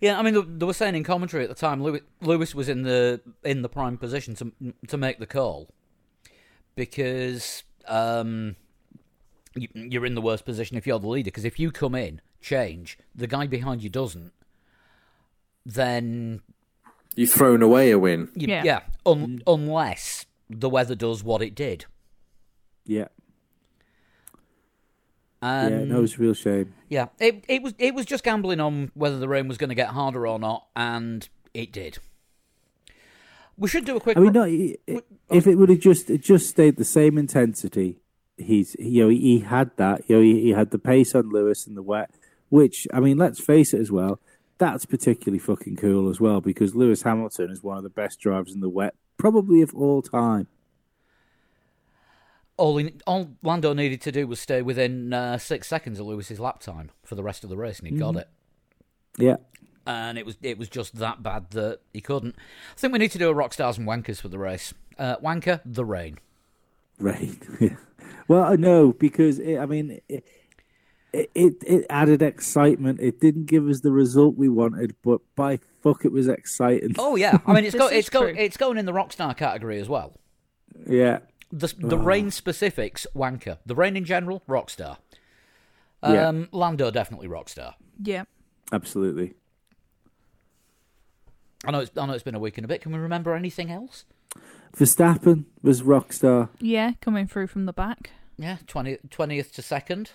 Yeah, I mean, they, they were saying in commentary at the time, Lewis, Lewis was in the in the prime position to to make the call because um, you, you're in the worst position if you're the leader. Because if you come in, change, the guy behind you doesn't, then you've thrown away a win. you, Yeah. yeah, un, unless the weather does what it did. yeah, And yeah. No, it's a real shame. Yeah, it it was it was just gambling on whether the rain was going to get harder or not, and it did. We should do a quick. I mean, no. i- i- If it would have just it just stayed the same intensity, he's you know he had that. You know he, he had the pace on Lewis and the wet, which I mean, let's face it as well. That's particularly fucking cool as well because Lewis Hamilton is one of the best drivers in the wet, probably of all time. all he, all Lando needed to do was stay within uh, six seconds of Lewis's lap time for the rest of the race, and he got it. Yeah, And it was it was just that bad that he couldn't. I think we need to do a rock stars and wankers for the race. Uh, wanker, the rain. Rain. <laughs> Yeah. Well, no, because it, I mean, it, it it it added excitement. It didn't give us the result we wanted, but by fuck, it was exciting. Oh yeah, I mean it's <laughs> This go, is it's go, true. it's going in the rock star category as well. Yeah, The the rain specifics, wanker. The rain in general, rock star. Yeah. Um, Lando definitely rock star. yeah. absolutely. I know it's I know it's been a week and a bit. Can we remember anything else? Verstappen was rockstar. Yeah, coming through from the back. Yeah, 20, 20th to second.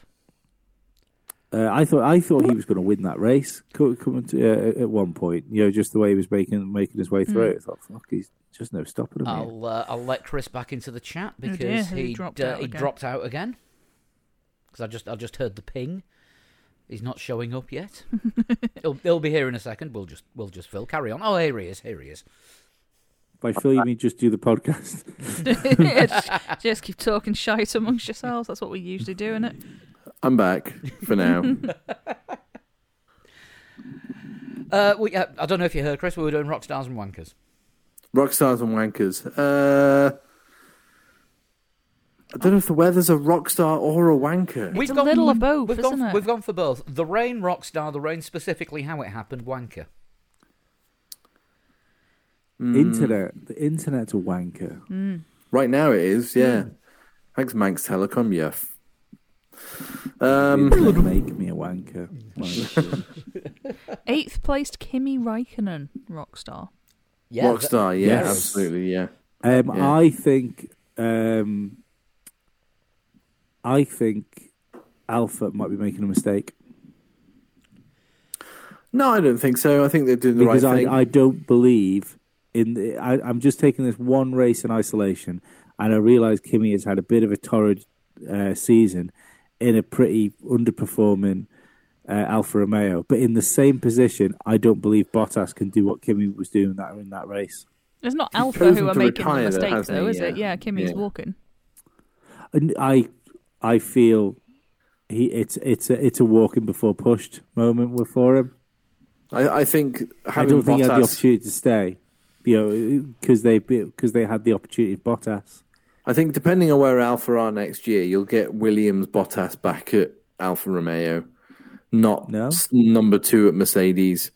Uh, I thought I thought he was going to win that race coming to, uh, at one point. You know, just the way he was making making his way through it. I thought, fuck, he's just no stopping him. I'll uh, I'll let Chris back into the chat Oh because dear, he he dropped uh, out he again. dropped out again. Because I just I just heard the ping. He's not showing up yet. <laughs> he'll he'll be here in a second. We'll just we'll just fill carry on. Oh, here he is. Here he is. By fill, you mean just do the podcast? <laughs> just, just keep talking shite amongst yourselves. That's what we usually do, isn't it? I'm back for now. <laughs> Uh, we, uh, I don't know if you heard, Chris. We were doing rock stars and wankers. Rock stars and wankers. Uh, I don't know if the weather's a rock star or a wanker. It's a little of both, we've isn't gone, it? We've gone for both. The rain, rock star. The rain, specifically how it happened, wanker. Internet, the internet's a wanker. Right now it is, yeah. Thanks, Manx Telecom, yeah. Um, it would make me a wanker. <laughs> Eighth placed Kimi Raikkonen, Rockstar. Yeah, th- Rockstar, yeah, Yes. absolutely, yeah. Um, Yeah. I think, um, I think Alfa might be making a mistake No, I don't think so. I think they're doing the because right I, thing. I don't believe in the, I, I'm just taking this one race in isolation, and I realise Kimi has had a bit of a torrid uh, season in a pretty underperforming uh, Alfa Romeo. But in the same position, I don't believe Bottas can do what Kimi was doing that in that race. It's not He's Alfa who are making the retire, though, mistakes, hasn't though, he? is it? Yeah. Yeah, Kimi's Yeah. walking. And I I feel he it's it's a it's a walking before pushed moment for him. I, I think I don't think he had the opportunity to stay, you know, because they because they had the opportunity of Bottas. I think depending on where Alfa are next year, you'll get Williams Bottas back at Alfa Romeo, not No? number two at Mercedes.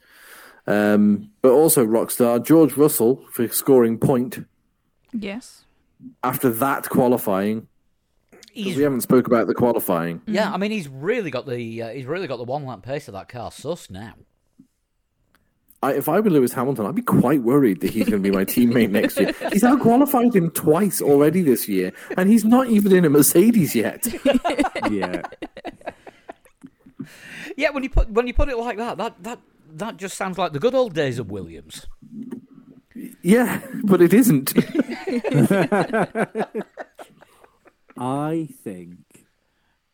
Um, but also Rockstar George Russell for scoring point Yes. after that qualifying, We haven't spoke about the qualifying. yeah, I mean, he's really got the uh, he's really got the one lap pace of that car sus now. I, if I were Lewis Hamilton, I'd be quite worried that he's going to be my teammate next year. He's out qualified him twice already this year, and he's not even in a Mercedes yet. <laughs> Yeah, Yeah, when you put when you put it like that, that that that just sounds like the good old days of Williams. yeah, but it isn't. <laughs> I think,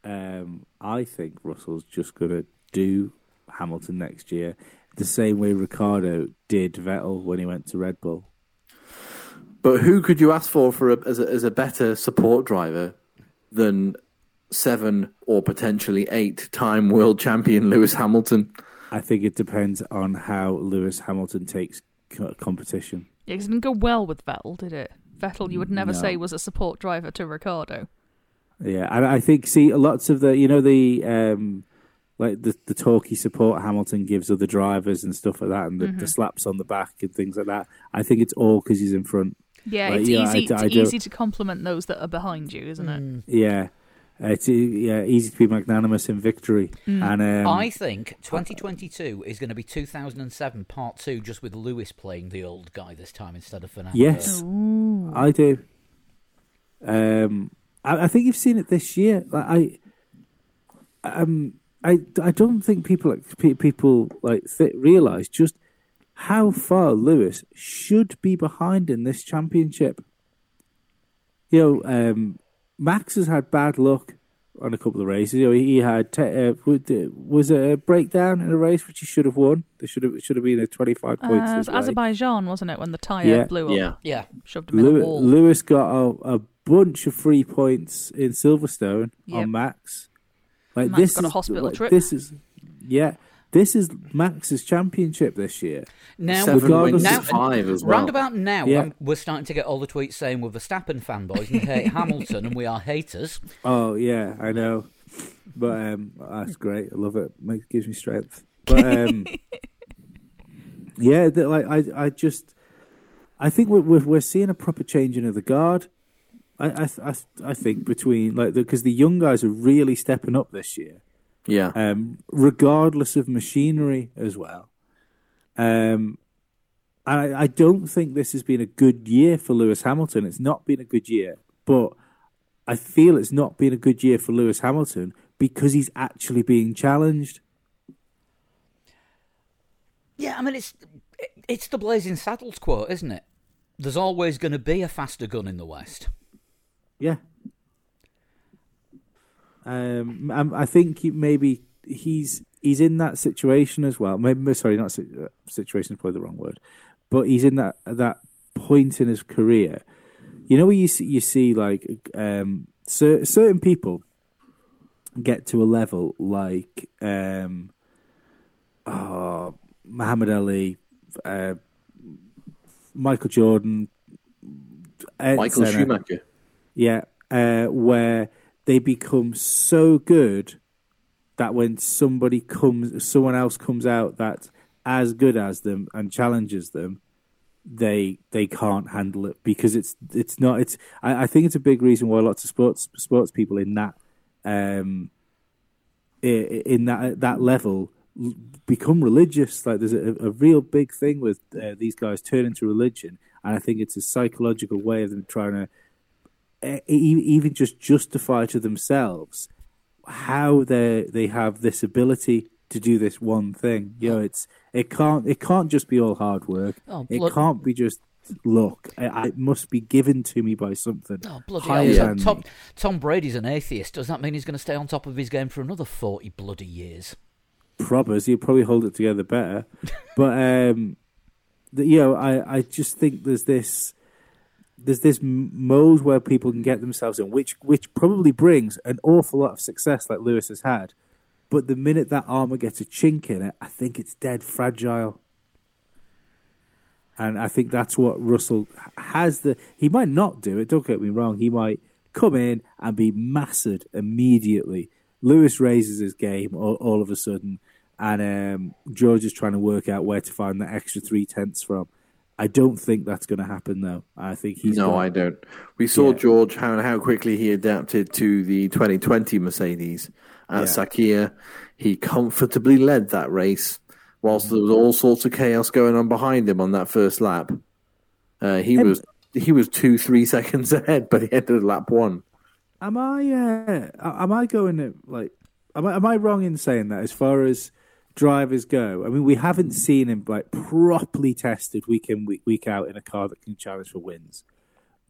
um, I think Russell's just gonna do Hamilton next year the same way Ricciardo did Vettel when he went to Red Bull. But who could you ask for for a, as a, as a better support driver than seven or potentially eight time world champion Lewis Hamilton? I think it depends on how Lewis Hamilton takes co- competition. Yeah, 'cause it didn't go well with Vettel, did it? Vettel, you would never No. say was a support driver to Ricciardo. Yeah, and I think see lots of the you know the um like the the talky support Hamilton gives other drivers and stuff like that, and the, the slaps on the back and things like that. I think it's all because he's in front. Yeah, Like, it's yeah, I easy. d- I it's do- easy to compliment those that are behind you, isn't Mm. it? Yeah, Uh, it's e- yeah easy to be magnanimous in victory, and um, I think 2022 is going to be 2007 Part Two, just with Lewis playing the old guy this time instead of Fernando. yes, I do. Um, I, I think you've seen it this year. Like, I, um, I, I don't think people like people like realize just how far Lewis should be behind in this championship. You know, um, Max has had bad luck on a couple of races. You know, he had te- uh, was it a breakdown in a race which he should have won. There should have should have been a twenty five Uh, points. it his was. Azerbaijan, wasn't it, when the tyre Yeah. blew up, Yeah. Yeah, shoved him in a Lewis, wall? Lewis got a, a bunch of free points in Silverstone Yep. on Max. Like Max this got a is hospital like, trip. This is yeah. This is Max's championship this year. now Seven regardless wins now, five as well. round about now, Yeah. um, we're starting to get all the tweets saying we're Verstappen fanboys and hate <laughs> Hamilton, and we are haters. Oh yeah, I know, but um, that's great. I love it. Makes gives me strength. But um, <laughs> yeah, like I, I just, I think we're, we're we're seeing a proper changing of the guard. I I I, I think between like because the young guys are really stepping up this year. yeah. um, regardless of machinery as well. Um, I, I don't think this has been a good year for Lewis Hamilton. It's not been a good year, but I feel it's not been a good year for Lewis Hamilton because he's actually being challenged. Yeah, I mean it's it's the Blazing Saddles quote, isn't it? There's always going to be a faster gun in the West. Yeah. Um, I, I think he, maybe he's he's in that situation as well. Maybe sorry, not uh, situation is probably the wrong word, but he's in that that point in his career. You know, where you see, you see like um, cer- certain people get to a level like um, oh, Muhammad Ali, uh, Michael Jordan, Michael Senna. Schumacher. Yeah, uh, where they become so good that when somebody comes, someone else comes out that's as good as them and challenges them, they they can't handle it because it's it's not it's. I, I think it's a big reason why lots of sports sports people in that um in that that level become religious. Like there's a, a real big thing with uh, these guys turning to religion, and I think it's a psychological way of them trying to even just justify to themselves how they they have this ability to do this one thing. You know, it's it can't it can't just be all hard work. Oh, it can't be just luck. I, it must be given to me by something. Oh, bloody hell. than Tom. Tom Brady's an atheist. Does that mean he's going to stay on top of his game for another 40 bloody years? Probbers, he'll probably hold it together better. but um, the, you know, I, I just think there's this there's this mode where people can get themselves in, which which probably brings an awful lot of success, like Lewis has had. But the minute that armor gets a chink in it, I think it's dead fragile. And I think that's what Russell has the. He might not do it. Don't get me wrong. He might come in and be mastered immediately. Lewis raises his game all, all of a sudden, and um, George is trying to work out where to find that extra three tenths from. I don't think that's going to happen, though. I think he's no, gonna- I don't. We saw Yeah. George how how quickly he adapted to the 2020 Mercedes at Yeah. Sakhir. He comfortably led that race, whilst there was all sorts of chaos going on behind him on that first lap. Uh, he Um, was he was two three <laughs> seconds ahead by the end of lap one. Am I? Uh, am I going to like? Am I, am I wrong in saying that as far as drivers go? I mean, we haven't seen him like properly tested week in week week out in a car that can challenge for wins.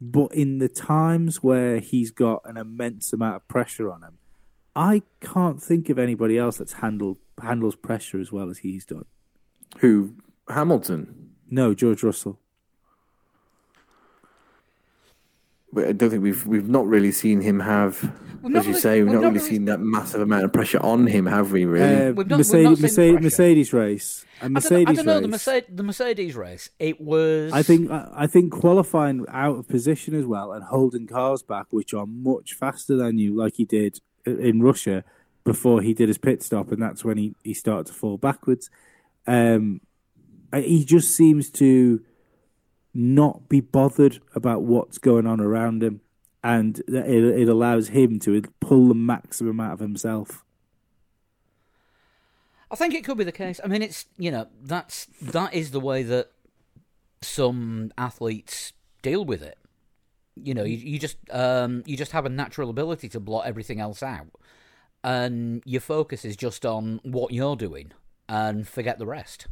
But in the times where he's got an immense amount of pressure on him, I can't think of anybody else that's handled handles pressure as well as he's done. Who Hamilton? No, George Russell. But I don't think we've we've not really seen him have, We've as you really- say, we've, we've not not really really- seen that massive amount of pressure on him, have we? Really? Uh, We've not- we've Mercedes, not seen the Mercedes. Mercedes race. A I Mercedes don't, I don't know the. Mercedes, the Mercedes race. It was. I think I I think qualifying out of position as well and holding cars back, which are much faster than you, like he did in Russia before he did his pit stop, and that's when he, he started to fall backwards. Um, he just seems to not be bothered about what's going on around him, and it, it allows him to pull the maximum out of himself. I think it could be the case. I mean, it's you know that's that is the way that some athletes deal with it. You know, you, you just um, you just have a natural ability to blot everything else out, and your focus is just on what you're doing and forget the rest.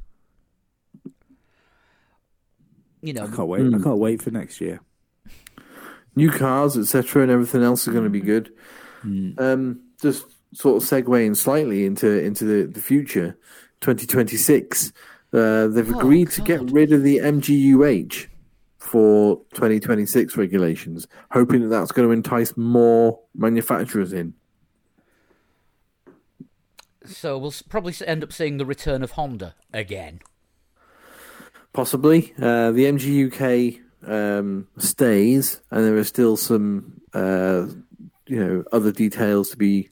You know, I can't wait. I can't wait for next year. new cars, etc., and everything else is going to be good. Um, just sort of segueing slightly into into the, the future, 2026. Uh, they've Oh, agreed to get rid of the MGUH for 2026 regulations, hoping that that's going to entice more manufacturers in. so we'll probably end up seeing the return of Honda again. Possibly. Uh, the MGUK um, stays, and there are still some, uh, you know, other details to be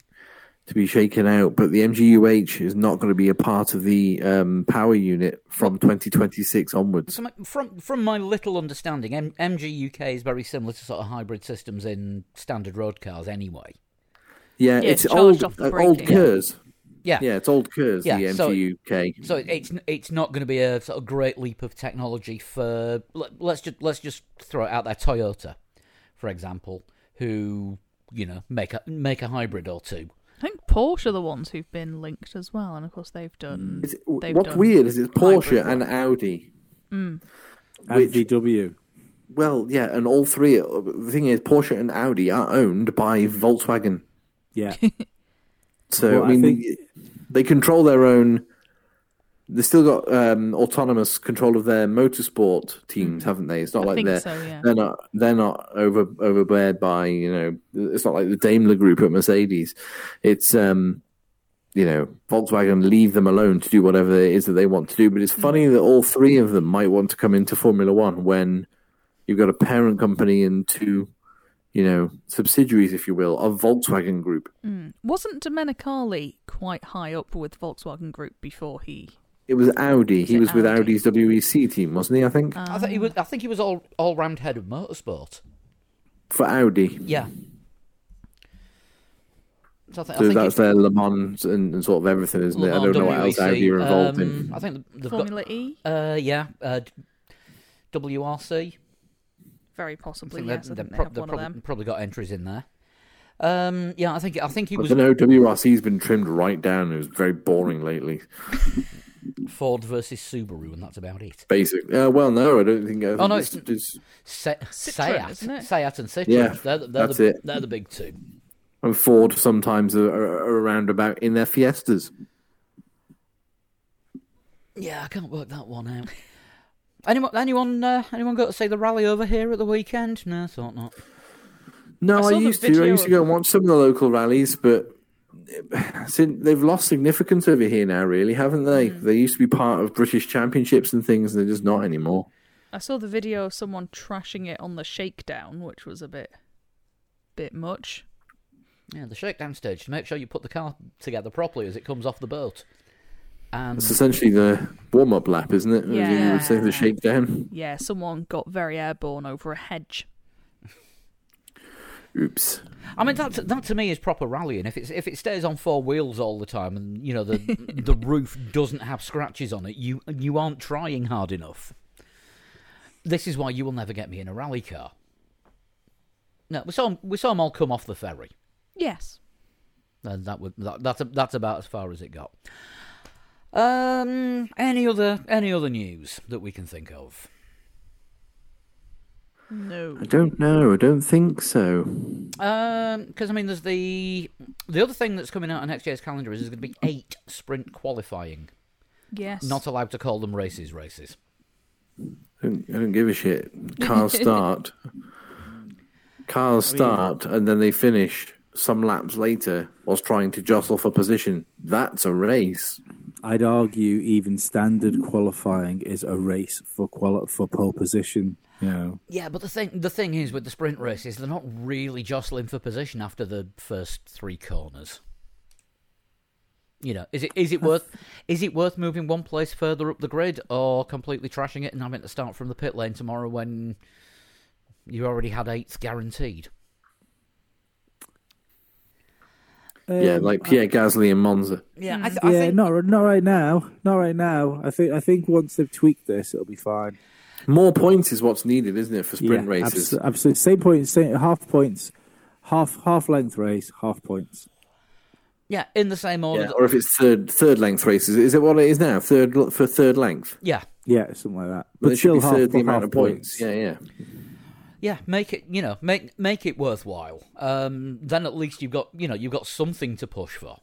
to be shaken out. But the MGUH is not going to be a part of the um, power unit from 2026 onwards. So my, from from my little understanding, M- MG UK is very similar to sort of hybrid systems in standard road cars, anyway. Yeah, Yeah, it's it's old, charged off the uh, old braking. Kers. Yeah, Yeah, it's old Kers. Yeah, the so- MGUK. So it's it's not going to be a sort of great leap of technology for let- let's just let's just throw it out there. Toyota, for example, who you know make a make a hybrid or two. I think Porsche are the ones who've been linked as well, and of course they've done. It's- they've what's done weird is it's Porsche and work. Audi. And Which- VW. Well, yeah, and all three. The thing is, Porsche and Audi are owned by Volkswagen. Yeah. <laughs> So Well, I I mean, think- they, they control their own. They've still got um, autonomous control of their motorsport teams, haven't they? It's not I like they're so, yeah. they're not they're not over overbeared by you know. It's not like the Daimler Group at Mercedes. It's um, you know, Volkswagen leave them alone to do whatever it is that they want to do. But it's funny that all three of them might want to come into Formula One when you've got a parent company and two, you know, subsidiaries, if you will, of Volkswagen Group. Wasn't Domenicali quite high up with Volkswagen Group before he? It was Audi. He it was with Audi's WEC team, wasn't he? I think I think he was I think he was all all round head of motorsport. for Audi. Yeah. So I, th- I So think that's their Le Mans and, and sort of everything, isn't it? I don't know what else WEC, Audi are involved um, in. I think they've Formula E, uh, yeah uh, WRC. Very I possibly. think Yes, they've, I they've think they prob- have they've one of probably, got entries in there. Um, yeah, I think I think he I was don't know. WRC's been trimmed right down. It was very boring lately. Ford versus Subaru, and that's about it. Basically, uh, well, no, I don't think. I Oh, no, it's, it's- it's, Se- Citroen, Seat, isn't it? Seat and Citroen. Yeah, they're, the- they're that's the, it. They're the big two. and Ford sometimes are, are, are around about in their Fiestas. Yeah, I can't work that one out. Anyone, anyone, uh, anyone got to see the rally over here at the weekend? No, I thought not. No, I I, used to. I used to go and watch some of the local rallies, but sin- they've lost significance over here now. Really, haven't they? Hmm. They used to be part of British championships and things. and They're just not anymore. I saw the video of someone trashing it on the shakedown, which was a bit, bit much. Yeah, the shakedown stage to make sure you put the car together properly as it comes off the boat. Um, and It's essentially the warm-up lap, isn't it? As You would say Yeah. the shakedown. Yeah, someone got very airborne over a hedge. Oops. I mean that that to me is proper rallying. If it's if it stays on four wheels all the time and you know the <laughs> the roof doesn't have scratches on it, you you aren't trying hard enough. This is why you will never get me in a rally car. No, we saw 'em- we saw them all come off the ferry. Yes. And that would that, that's that's about as far as it got. Um, any other any other news that we can think of? No. I don't know. I don't think so. Um, because I mean, there's the the other thing that's coming out on next year's calendar is there's going to be eight sprint qualifying. Yes. Not allowed to call them races. Races. I don't, I don't give a shit. Cars <laughs> start. Cars start, and then they finish some laps later whilst trying to jostle for position. That's a race. I'd argue even standard qualifying is a race for quali- for pole position. You know, Yeah, but the thing the thing is with the sprint races, they're not really jostling for position after the first three corners. You know, is it is it worth is it worth moving one place further up the grid or completely trashing it and having to start from the pit lane tomorrow when you already had eights guaranteed? Yeah, Um, like Pierre Gasly and Monza. Yeah, I, th- yeah, I think not not right now, not right now. I think I think once they've tweaked this, it'll be fine. More points is what's needed, isn't it, for sprint yeah, races? abso- absolutely. Same point, same half points, half half length race, half points. yeah, in the same order. Yeah, or if it's third third length races, is it what it is now? Third for third length, yeah, Yeah, something like that. but But it should still be half, third the half amount of points. Yeah, yeah. Yeah, make it you know make make it worthwhile. Um, then at least you've got you know you've got something to push for.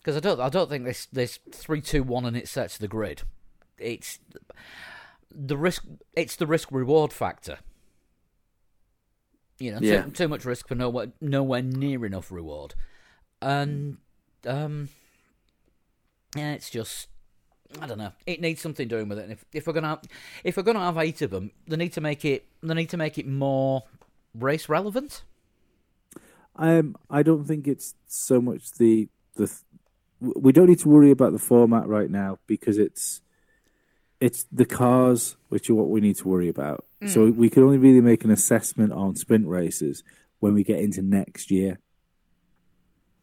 Because I don't I don't think this this three two one and it sets the grid. It's the risk. It's the risk reward factor. You know, Yeah. too, too much risk for nowhere nowhere near enough reward, and um, yeah, it's just I don't know. It needs something doing with it. And if if we're gonna have, if we're gonna have eight of them, they need to make it they need to make it more race relevant. Um, I don't think it's so much the the. We don't need to worry about the format right now because it's it's the cars which are what we need to worry about. So we can only really make an assessment on sprint races when we get into next year.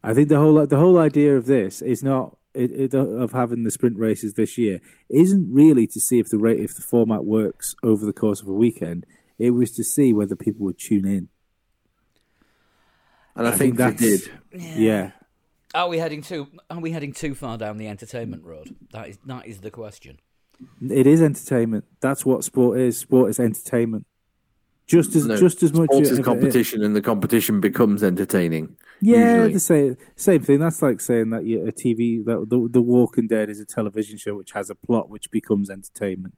I think the whole the whole idea of this is not it, it, of having the sprint races this year isn't really to see if the rate if the format works over the course of a weekend. It was to see whether people would tune in. And I, I think, think they that's- did. yeah. Are we heading too? Are we heading too far down the entertainment road? That is that is the question. It is entertainment. That's what sport is. Sport is entertainment. Just as No, just as much as is it- competition, and the competition becomes entertaining. Yeah, usually. the same same thing. That's like saying that you, a TV that the, the Walking Dead is a television show which has a plot which becomes entertainment.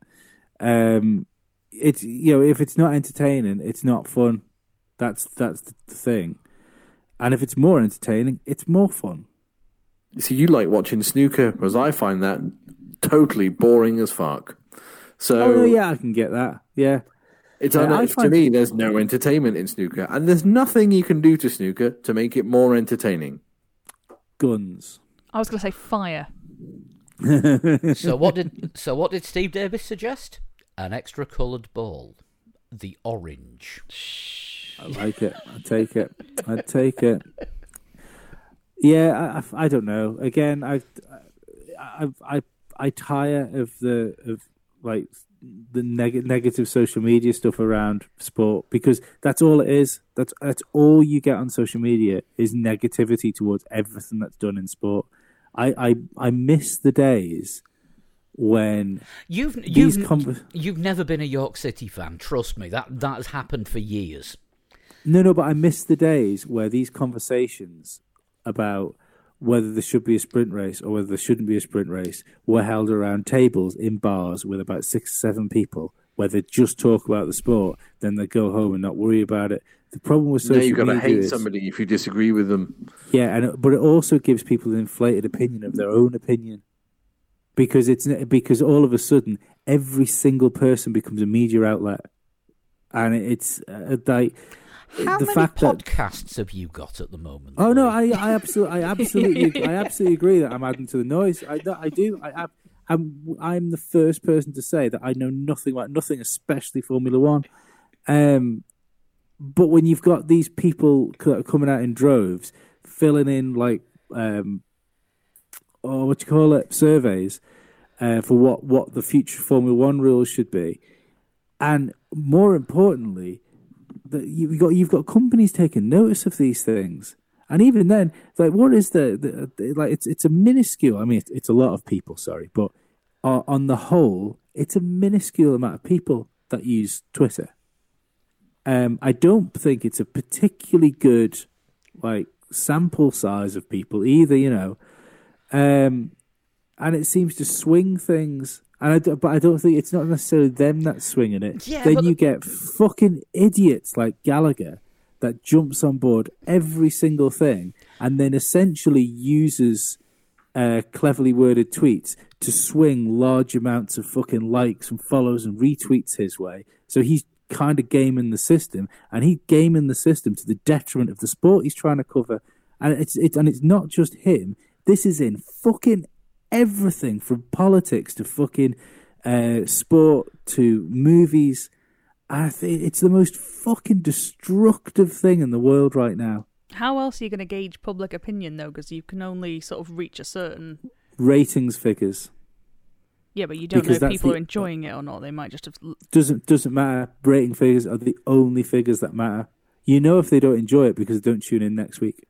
Um, it's you know if it's not entertaining, it's not fun. That's that's the thing. And if it's more entertaining, it's more fun. See, you like watching snooker, whereas I find that totally boring as fuck. So Oh, no, yeah, I can get that. Yeah, it's Yeah, un- I to me, there's no entertainment in snooker, and there's nothing you can do to snooker to make it more entertaining. guns. I was going to say fire. <laughs> So what did so what did Steve Davis suggest? An extra coloured ball, the orange. I like it. I take it. I take it. Yeah, I, I, I don't know. Again, I, I, I, I tire of the of like the neg- negative social media stuff around sport because that's all it is. That's that's all you get on social media is negativity towards everything that's done in sport. I I, I miss the days when You've you've conver- you've never been a York City fan. Trust me, that that has happened for years. No, no, but I miss the days where these conversations about whether there should be a sprint race or whether there shouldn't be a sprint race were held around tables in bars with about six or seven people where they just talk about the sport, then they go home and not worry about it. The problem with social Now you've got to hate is, somebody if you disagree with them. yeah, and but it also gives people an inflated opinion of their own opinion because it's because all of a sudden every single person becomes a media outlet, and it's uh, like How the many fact that podcasts have you got at the moment? Oh no, I, I <laughs> absolutely, I absolutely, I absolutely agree that I'm adding to the noise. I, I do. I, I'm, I'm the first person to say that I know nothing about nothing, especially Formula One. Um, but when you've got these people coming out in droves, filling in like, um, oh, what you call it, surveys uh, for what what the future Formula One rules should be, and more importantly, that you've got you've got companies taking notice of these things, and even then, like what is the, the, the like? It's it's a minuscule. I mean, it's, it's a lot of people. Sorry, but uh, on the whole, it's a minuscule amount of people that use Twitter. Um, I don't think it's a particularly good like sample size of people either. You know, um, and it seems to swing things. And I but I don't think it's not necessarily them that's swinging it. Yeah, then you get fucking idiots like Gallagher that jumps on board every single thing and then essentially uses uh, cleverly worded tweets to swing large amounts of fucking likes and follows and retweets his way. So he's kind of gaming the system, and he's gaming the system to the detriment of the sport he's trying to cover. And it's it's and it's not just him. This is in fucking everything from politics to fucking uh, sport to movies. I think it's the most fucking destructive thing in the world right now. How else are you going to gauge public opinion though? Because you can only sort of reach a certain. Ratings figures Yeah, but you don't Because know if people the- are enjoying it or not. They might just have. doesn't doesn't matter. Rating figures are the only figures that matter. You know if they don't enjoy it because they don't tune in next week.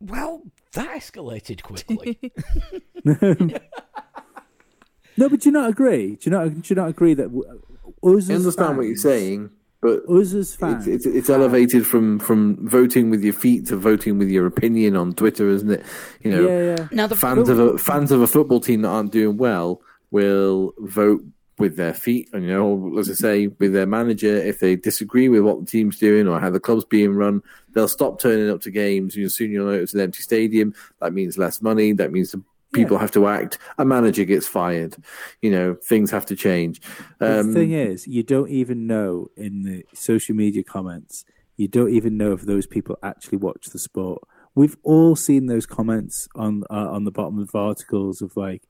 Well, that escalated quickly. <laughs> No, but do you not agree? Do you not do you not agree that w- uh, us I as understand what you're saying, but Us as fans, it's, it's, it's elevated from, from voting with your feet to voting with your opinion on Twitter, isn't it? You know, yeah, yeah. now the fans of a fans of a football team that aren't doing well will vote with their feet, and you know, as I say, with their manager. If they disagree with what the team's doing or how the club's being run, they'll stop turning up to games. You know, soon you'll know it's an empty stadium. That means less money. That means the people Yeah. have to act. A manager gets fired. You know, things have to change. Um, the thing is, you don't even know in the social media comments. You don't even know if those people actually watch the sport. We've all seen those comments on uh, on the bottom of articles of like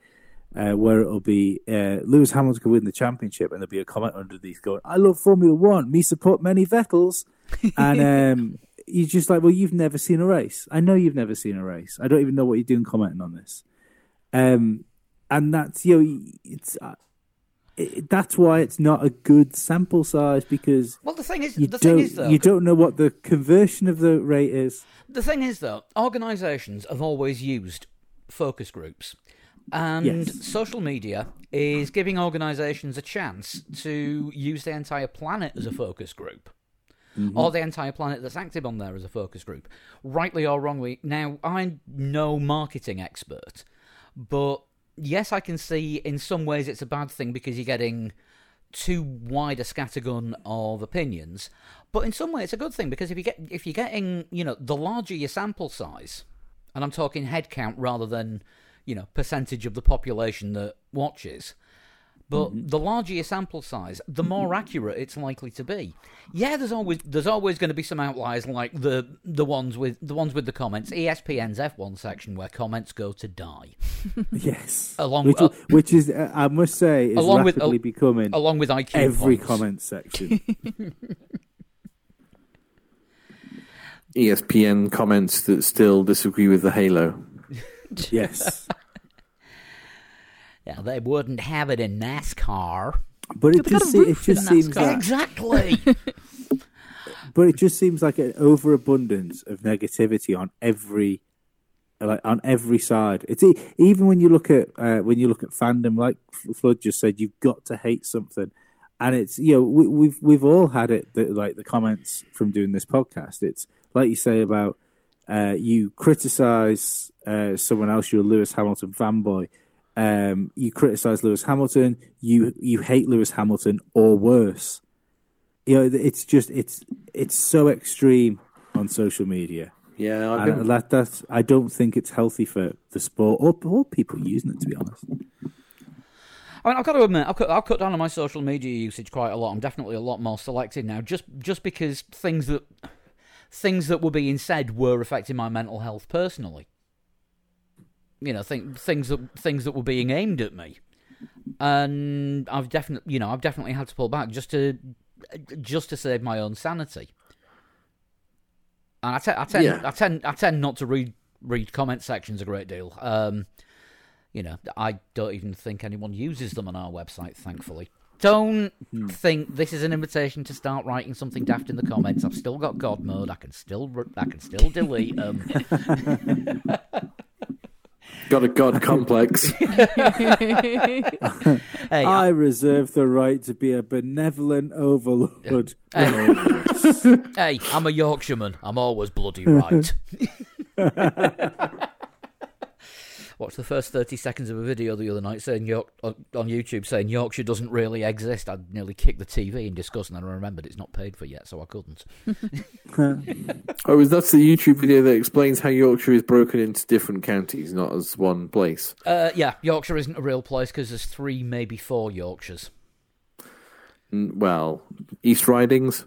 uh, where it'll be uh, Lewis Hamilton could win the championship, and there'll be a comment underneath going, "I love Formula One. Me support many Vettels," and <laughs> um, you're just like, "Well, you've never seen a race. I know you've never seen a race. I don't even know what you're doing commenting on this." Um, and that's you know, it's uh, it, that's why it's not a good sample size because well, the thing is, you the thing is though, you don't know what the conversion of the rate is. the thing is though, organisations have always used focus groups, and Yes. social media is giving organisations a chance to use the entire planet as a focus group. Mm-hmm. Or the entire planet that's active on there as a focus group, rightly or wrongly. Now, I'm no marketing expert, but yes, I can see in some ways it's a bad thing because you're getting too wide a scattergun of opinions. But in some way, it's a good thing because if you get if you're getting you know the larger your sample size, and I'm talking head count rather than you know percentage of the population that watches. But mm-hmm. the larger your sample size, the mm-hmm. more accurate it's likely to be. Yeah, there's always there's always going to be some outliers like the the ones with the ones with the comments. ESPN's F1 section where comments go to die, <laughs> Yes, Along which, with- which is uh, I must say is Along with- rapidly uh, becoming along with IQ every points. comment section. <laughs> ESPN comments that still disagree with the Halo. <laughs> yes, Yeah, they wouldn't have it in NASCAR. but it just it just seems that Exactly. <laughs> but it just seems like an overabundance of negativity on every like on every side. It's even when you look at uh, when you look at fandom, like Flood just said, you've got to hate something, and it's you know we, we've we've all had it. The, like the comments from doing this podcast, it's like you say about uh, you criticize uh, someone else, you're a Lewis Hamilton fanboy. Um, you criticize Lewis Hamilton, you you hate Lewis Hamilton, or worse. You know, it's just it's it's so extreme on social media. Yeah, I've been, that, that's I don't think it's healthy for the sport or, or people using it. To be honest, I mean, I've got to admit, I've cut, I've cut down on my social media usage quite a lot. I'm definitely a lot more selective now, just just because things that things that were being said were affecting my mental health personally. You know, th- things that things that were being aimed at me, and I've definitely, you know, I've definitely had to pull back just to just to save my own sanity. And I, te- I tend, Yeah. I tend, I tend not to read read comment sections a great deal. Um, you know, I don't even think anyone uses them on our website, thankfully. Don't hmm. think this is an invitation to start writing something daft in the comments. I've still got God mode. I can still, I can still delete them. <laughs> got a god complex. <laughs> hey, I reserve the right to be a benevolent overlord. hey, <laughs> hey, I'm a Yorkshireman. I'm always bloody right. Watched the first 30 seconds of a video the other night saying York on on YouTube saying Yorkshire doesn't really exist. I nearly kicked the TV in disgust, and then I remembered it's not paid for yet, so I couldn't. <laughs> oh, is that's the YouTube video that explains how Yorkshire is broken into different counties, not as one place? Uh, yeah, Yorkshire isn't a real place because there's three, maybe four Yorkshires. Well, East Ridings.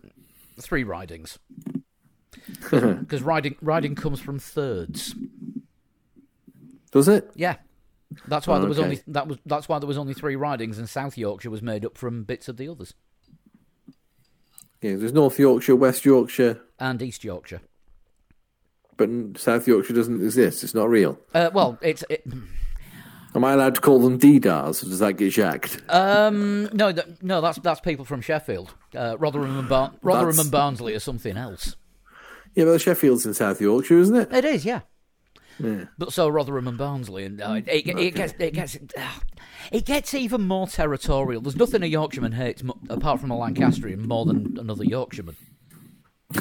Three ridings. <laughs> <laughs> Because riding riding comes from thirds. Does it? Yeah, that's why Oh, there was okay. only that was that's why there was only three ridings, and South Yorkshire was made up from bits of the others, Yeah, there's North Yorkshire, West Yorkshire, and East Yorkshire. but South Yorkshire doesn't exist. It's not real. Uh, well, it's it, Am I allowed to call them DDARs? Or does that get jacked? um no th- no that's that's people from Sheffield, uh, Rotherham and Bar- Rotherham That's- and Barnsley are something else. Yeah, but Sheffield's in South Yorkshire, isn't it? It is, yeah. Yeah. But so Rotherham and Barnsley, and uh, it, it, it gets it gets uh, it gets even more territorial. There's nothing a Yorkshireman hates mo- apart from a Lancastrian more than another Yorkshireman. <laughs>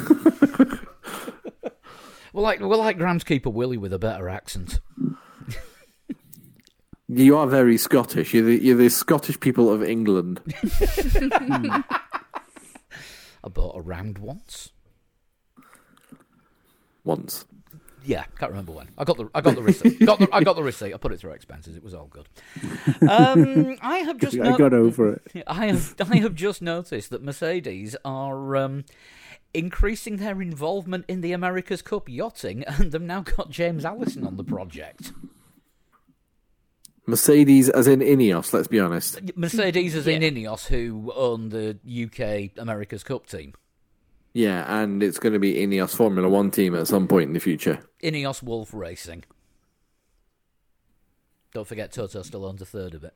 we're like we're like groundskeeper Willie with a better accent. You are very Scottish. You're the, you're the Scottish people of England. <laughs> I bought a round once. Once. Yeah, can't remember when. I got the I got the receipt. <laughs> got the, I got the receipt. I put it through expenses. It was all good. Um, <laughs> I have just I got over it. <laughs> I have I have just noticed that Mercedes are um, increasing their involvement in the America's Cup yachting, and they've now got James Allison on the project. Mercedes, as in Ineos, let's be honest. Mercedes is in Ineos, who own the UK America's Cup team. Yeah, and it's going to be Ineos Formula One team at some point in the future. Ineos Wolff Racing. Don't forget, Toto still owns a third of it.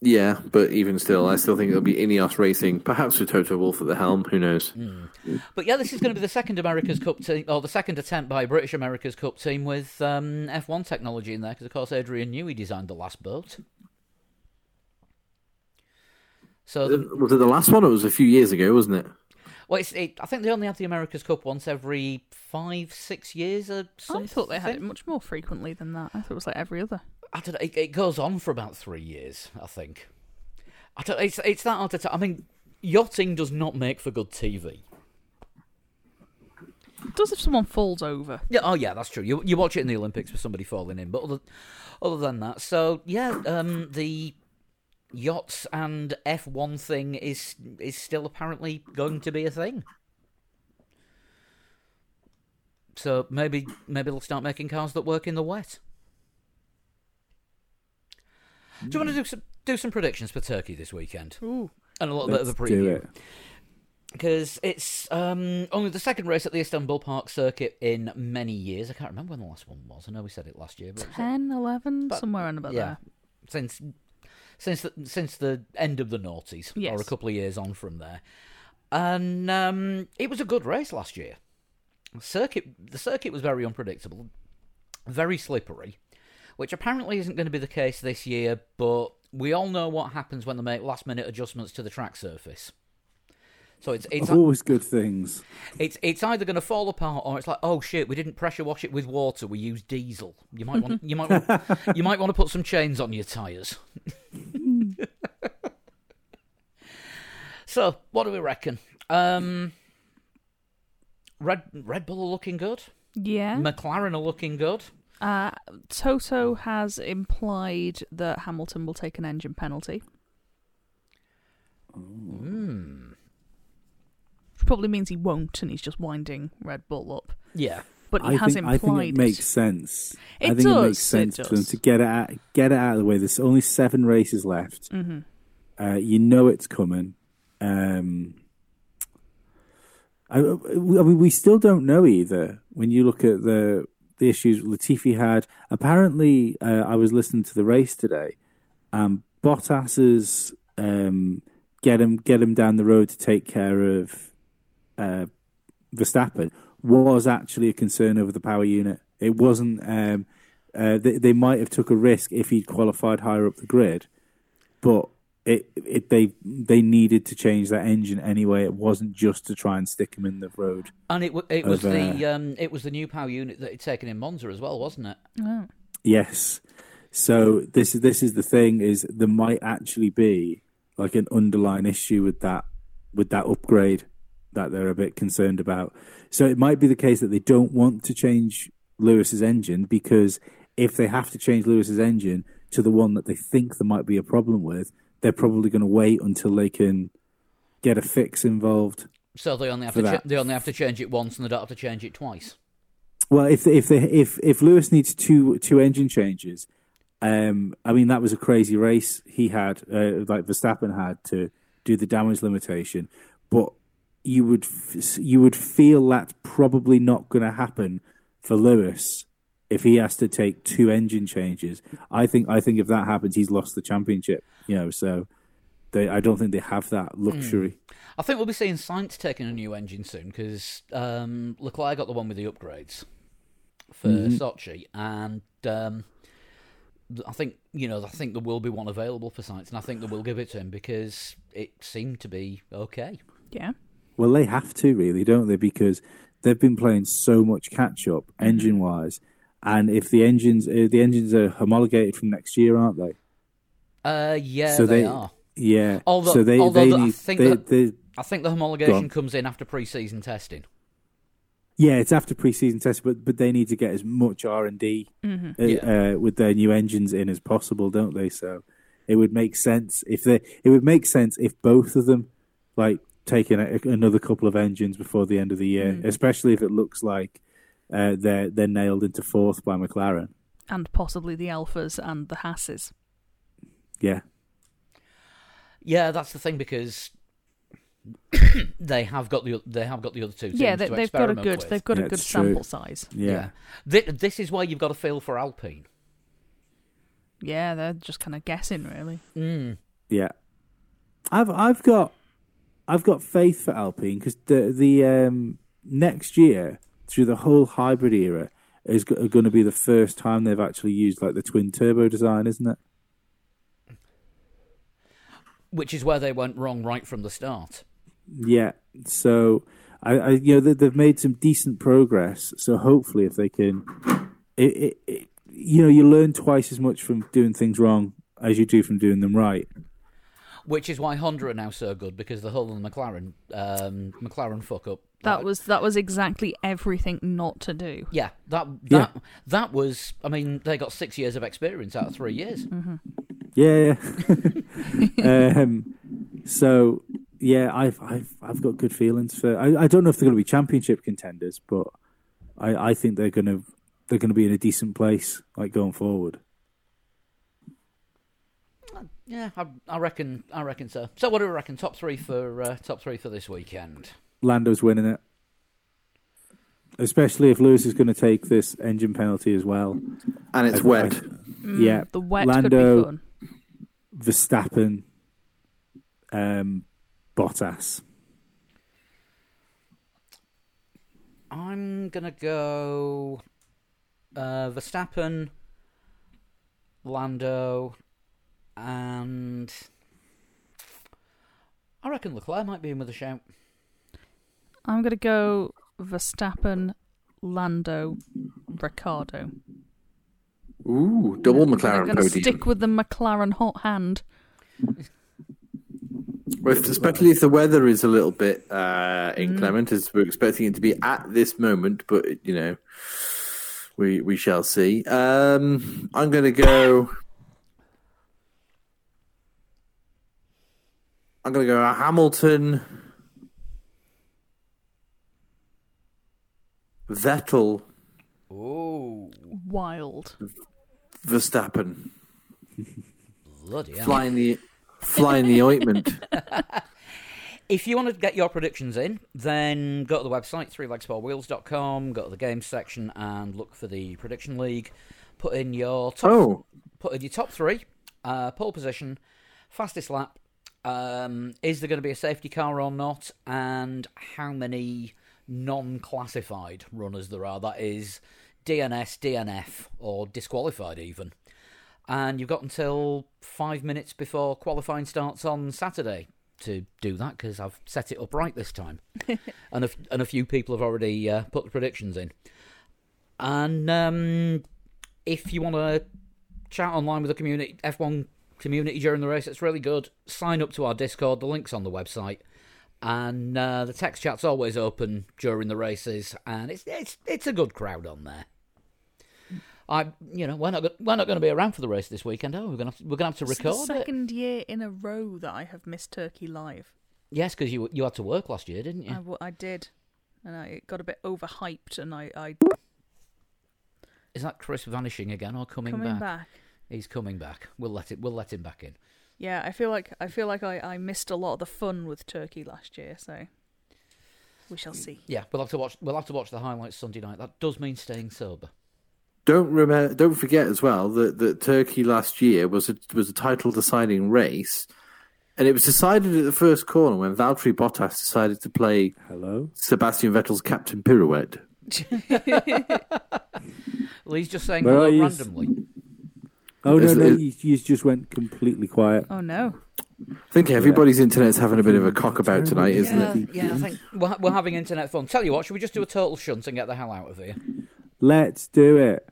Yeah, but even still, I still think it'll be Ineos Racing, perhaps with Toto Wolff at the helm. Who knows? But yeah, this is going to be the second America's Cup team, or the second attempt by a British America's Cup team with um, F1 technology in there, because of course Adrian Newey designed the last boat. So, the, Was it the last one? It was a few years ago, wasn't it? Well, it's, it, I think they only have the America's Cup once every five, six years or something. I thought they had it much more frequently than that. I thought it was like every other. I don't know. It, it goes on for about three years, I think. I don't. It's it's that hard to tell. I mean, yachting does not make for good TV. It does if someone falls over. Yeah, oh yeah, that's true. You you watch it in the Olympics with somebody falling in, but other other than that, so yeah, um, the yachts and F one thing is is still apparently going to be a thing. So maybe maybe they'll start making cars that work in the wet. Do you want to do some do some predictions for Turkey this weekend Ooh. and a little bit of a Let's do preview? it. because it's um, only the second race at the Istanbul Park circuit in many years. I can't remember when the last one was. I know we said it last year, but it uh, 10, 11, But- somewhere around about yeah, there. since since the, since the end of the noughties, or a couple of years on from there. and um, it was a good race last year. Circuit, the circuit was very unpredictable, very slippery, which apparently isn't going to be the case this year. But we all know what happens when they make last-minute adjustments to the track surface. So it's it's Always good things. it's it's either going to fall apart or it's like, oh shit, we didn't pressure wash it with water. We used diesel. You might want you might want, <laughs> you might want to put some chains on your tires. So, what do we reckon? Um, Red Red Bull are looking good. Yeah. McLaren are looking good. Uh, Toto has implied that Hamilton will take an engine penalty. Hmm. Which probably means he won't, and he's just winding Red Bull up. Yeah. But he I has think, implied I think it makes sense. I It think it makes does, it sense for them to get it out, get it out of the way. There's only seven races left. hmm Uh, you know it's coming. Um, I, I mean, we still don't know either. When you look at the the issues Latifi had, apparently, uh, I was listening to the race today. Um, Bottas's um, get him get him down the road to take care of uh, Verstappen was actually a concern over the power unit. It wasn't. Um, uh, they, they might have took a risk if he'd qualified higher up the grid, but it, it they they needed to change that engine anyway. It wasn't just to try and stick him in the road. And it wa- it was Of, the um it was the new power unit that had taken in Monza as well, wasn't it? Oh. Yes. So this is this is the thing is there might actually be like an underlying issue with that with that upgrade that they're a bit concerned about. So it might be the case that they don't want to change Lewis's engine because if they have to change Lewis's engine to the one that they think there might be a problem with, they're probably going to wait until they can get a fix involved. So they only have to cha- they only have to change it once, and they don't have to change it twice. Well, if if they, if if Lewis needs two two engine changes, um, I mean that was a crazy race he had, uh, like Verstappen had to do the damage limitation, but you would f- you would feel that's probably not going to happen for Lewis if he has to take two engine changes. I think I think if that happens, he's lost the championship. You know, so they I don't think they have that luxury. I think we'll be seeing Sainz taking a new engine soon because um, Leclerc got the one with the upgrades for Mhm. Sochi, and um, I think you know I think there will be one available for Sainz, and I think they will give it to him because it seemed to be okay. Yeah. Well, they have to really, don't they? Because they've been playing so much catch up engine wise, and if the engines uh, the engines are homologated from next year, aren't they? Uh, yeah, So they, they- are. Yeah. Although- so they although they the- I think they, that- they, I think the homologation comes in after pre-season testing. yeah, it's after preseason test, but but they need to get as much R and D hmm uh, Yeah. uh, with their new engines in as possible, don't they? So it would make sense if they it would make sense if both of them like taking a, another couple of engines before the end of the year, Mm. especially if it looks like uh, they're they're nailed into fourth by McLaren. And possibly the Alfas and the Hasses. Yeah. Yeah, that's the thing because <coughs> they have got the they have got the other two teams Yeah, they, to they've got a good with. they've got a good it's true. sample size. Yeah. Thi- This is why you've got to feel for Alpine. Yeah, they're just kind of guessing really. Mm. Yeah. I've I've got I've got faith for Alpine because the the um, next year through the whole hybrid era is going to be the first time they've actually used like the twin turbo design, isn't it? Which is where they went wrong right from the start. Yeah. So I, I you know they, they've made some decent progress. So hopefully, if they can, it, it, it, you know, you learn twice as much from doing things wrong as you do from doing them right. Which is why Honda are now so good because the whole of the McLaren um, McLaren fuck up. That was that was exactly everything not to do. yeah that Yeah. that that was. I mean, they got six years of experience out of three years. Yeah. Yeah. <laughs> um, so yeah, I've I've I've got good feelings for. I, I don't know if they're going to be championship contenders, but I, I think they're going to they're going to be in a decent place like going forward. Yeah, I, I reckon. I reckon so. So, what do we reckon? Top three for uh, top three for this weekend. Lando's winning it, especially if Lewis is going to take this engine penalty as well. And it's I- wet. Mm, Yeah, the wet could Lando- be fun. Verstappen, um, Bottas. I'm gonna go uh, Verstappen, Lando, and I reckon Leclerc might be in with a shout. I'm gonna go Verstappen, Lando, Ricciardo. Ooh, double I'm McLaren podium. stick with the McLaren hot hand. Well, if- especially if the weather is a little bit uh, inclement, as we're expecting it to be at this moment. But you know, we we shall see. Um, I'm going to go. I'm going to go Hamilton, Vettel, Oh, Wild. Verstappen, bloody hell. flying the flying the ointment. <laughs> If you want to get your predictions in, then go to the website, threelegsfourwheels.com, go to the games section and look for the prediction league. Put in your top, Oh, put in your top three, uh, pole position, fastest lap, um, is there going to be a safety car or not, and how many non-classified runners there are. That is DNS, DNF, or disqualified even. And you've got until five minutes before qualifying starts on Saturday to do that because I've set it up right this time, <laughs> and a, and a few people have already uh, put the predictions in. And um, if you want to chat online with the community, F1 community during the race, it's really good. Sign up to our Discord. The link's on the website, and uh, the text chat's always open during the races, and it's it's it's a good crowd on there. I, you know, we're not we're not going to be around for the race this weekend. Oh, we're gonna we're gonna have to record. record the it. second year in a row that I have missed Turkey live. Yes, because you you had to work last year, didn't I, you? I did. And I it got a bit overhyped and I, I Is that Chris vanishing again or coming, coming back? back. He's coming back. We'll let it. We'll let him back in. Yeah, I feel like I feel like I, I missed a lot of the fun with Turkey last year, so we shall mm, see. Yeah, we'll have to watch. We'll have to watch the highlights Sunday night. That does mean staying sober. Don't remember. Don't forget as well that, that Turkey last year was a, was a title deciding race, and it was decided at the first corner when Valtteri Bottas decided to play Hello. Sebastian Vettel's captain pirouette. <laughs> Well, he's just saying hello are randomly. Oh no, Is no, it- you, you just went completely quiet. Oh no. I think everybody's internet's having a bit of a cock about tonight, isn't Yeah, it? yeah. I think we're, we're having internet fun. Tell you what, should we just do a total shunt and get the hell out of here? Let's do it.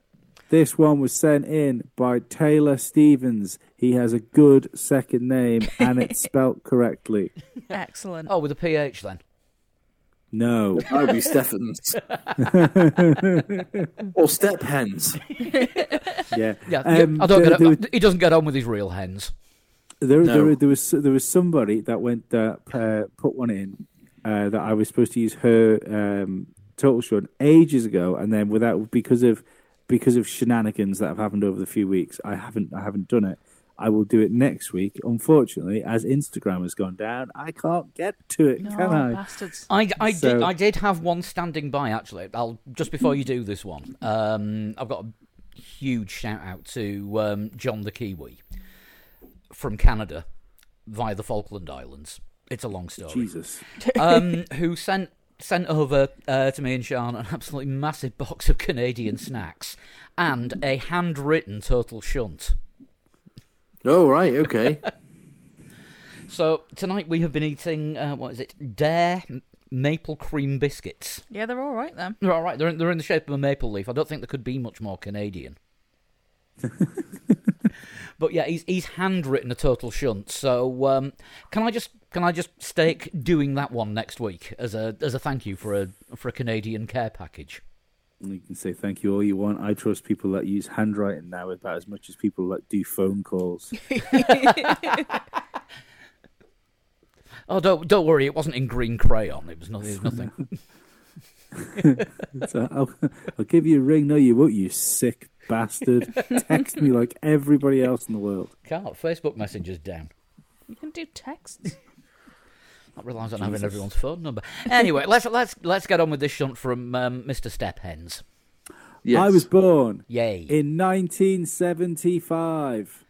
This one was sent in by Taylor Stevens. He has a good second name and it's spelt correctly. <laughs> Excellent. Oh, with a PH then. No. That would be Stephens. <laughs> or Step Hens. Yeah. Yeah, Um, I don't there- get. there it. He doesn't get on with his real hens. There, No. there, there was there was somebody that went uh, uh, put one in uh, that I was supposed to use her um, total shunt ages ago, and then without because of because of shenanigans that have happened over the few weeks, I haven't I haven't done it. I will do it next week. Unfortunately, as Instagram has gone down, I can't get to it, no, can I? bastards. I, I did. I did have one standing by actually. I'll just before you do this one. Um, I've got a huge shout out to um, John the Kiwi from Canada via the Falkland Islands. It's a long story. Jesus. um, who sent sent over uh, to me and Sean an absolutely massive box of Canadian snacks and a handwritten total shunt. Oh, right, okay. <laughs> So tonight we have been eating uh, what is it? Dare maple cream biscuits. Yeah, they're all right then. They're all right. They're in, they're in the shape of a maple leaf. I don't think there could be much more Canadian. <laughs> but yeah, he's he's handwritten a total shunt. So um, can I just can I just stake doing that one next week as a as a thank you for a for a Canadian care package? You can say thank you all you want. I trust people that use handwriting now about as much as people that do phone calls. <laughs> Oh, don't don't worry. It wasn't in green crayon. It was nothing. It was nothing. <laughs> So I'll, I'll give you a ring. No, you won't, you sick bastard. <laughs> Text me like everybody else in the world. Can't. Facebook Messenger's down. You can do texts. That relies on having everyone's phone number. Anyway, let's let's let's get on with this shunt from um, Mr. Stephens. Yes. I was born Yay! in 1975.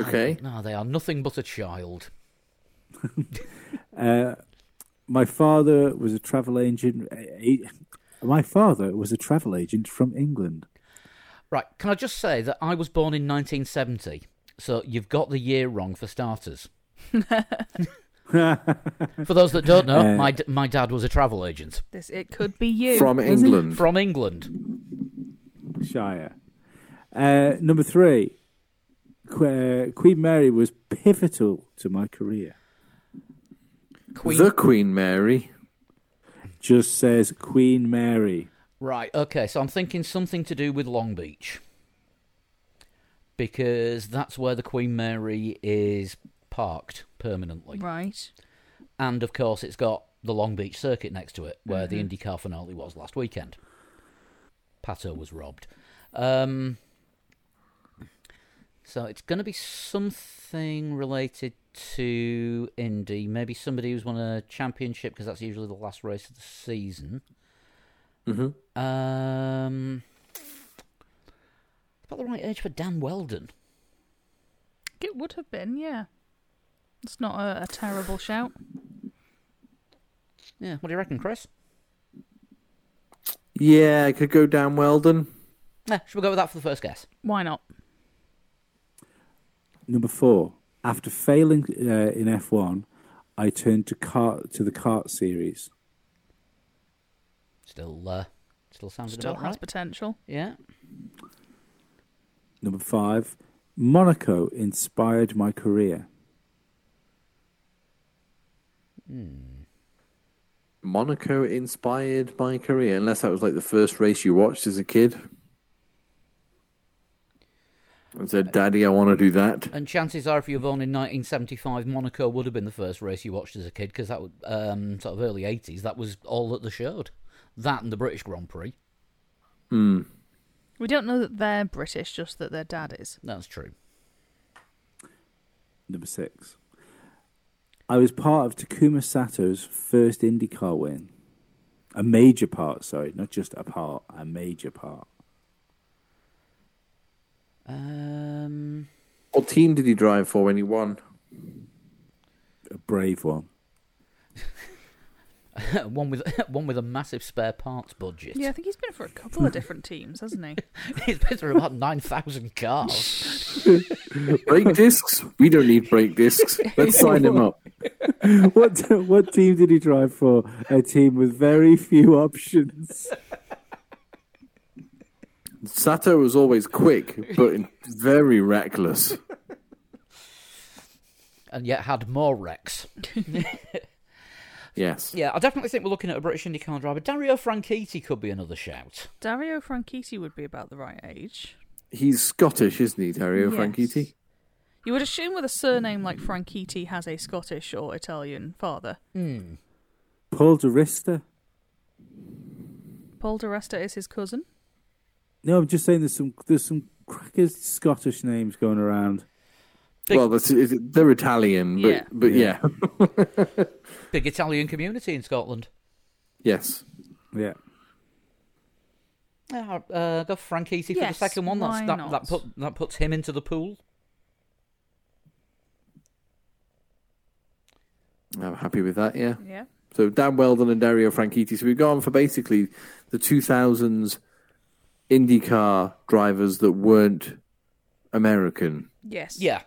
Okay. No, they are nothing but a child. <laughs> Uh, my father was a travel agent. eh, My father was a travel agent from England. Right, can I just say that I was born in 1970, so you've got the year wrong for starters. <laughs> For those that don't know, Uh, my d- my dad was a travel agent This it could be you. From England. from England. Shire. Uh, number three, Que- uh, Queen Mary was pivotal to my career. Queen. The Queen Mary. Just says Queen Mary. Right, okay, so I'm thinking something to do with Long Beach. Because that's where the Queen Mary is parked permanently. Right. And of course, it's got the Long Beach circuit next to it, where the IndyCar finale was last weekend. Pato was robbed. Um, so it's going to be something related to Indy. Maybe somebody who's won a championship, because that's usually the last race of the season. Mm-hmm. Um, about the right age for Dan Wheldon. It would have been, yeah. It's not a, a terrible shout. Yeah, what do you reckon, Chris? Yeah, I could go down Wheldon. Yeah, should we go with that for the first guess? Why not? Number four, after failing uh, in F1, I turned to kart to the kart series. Still, uh, still sounding Still about has right. potential. Yeah. Number five, Monaco inspired my career. Monaco inspired my career, unless that was like the first race you watched as a kid. And said, Daddy, I want to do that. And chances are, if you were born in 1975, Monaco would have been the first race you watched as a kid, because that was um, sort of early 80s. That was all that they showed. That and the British Grand Prix. Hmm. We don't know that they're British, just that their dad is. That's true. Number six, I was part of Takuma Sato's first IndyCar win. A major part, sorry, not just a part, a major part. Um, What team did he drive for when he won? A brave one. <laughs> <laughs> one with <laughs> one with a massive spare parts budget. Yeah, I think he's been for a couple of different teams, hasn't he? <laughs> He's been for about 9,000 cars. Brake discs? We don't need brake discs. Let's sign him up. what what team did he drive for? A team with very few options. Sato was always quick, but very reckless. and yet had more wrecks. Yes. Yeah, I definitely think we're looking at a British IndyCar driver. Dario Franchitti could be another shout. Dario Franchitti would be about the right age. He's Scottish, isn't he, Dario Yes. Franchitti? You would assume with a surname like Franchitti has a Scottish or Italian father. Hmm. Paul di Resta. Paul di Resta is his cousin. No, I'm just saying there's some there's some crackers Scottish names going around. Big- Well, that's, they're Italian, but Yeah. but yeah. <laughs> Big Italian community in Scotland. yes. Yeah. Yeah, uh, go Franchitti for the second one. That's, that, that, put, that puts him into the pool. I'm happy with that, yeah. Yeah. So Dan Wheldon and Dario Franchitti. So we've gone for basically the 2000s IndyCar drivers that weren't American. Yes. Yeah.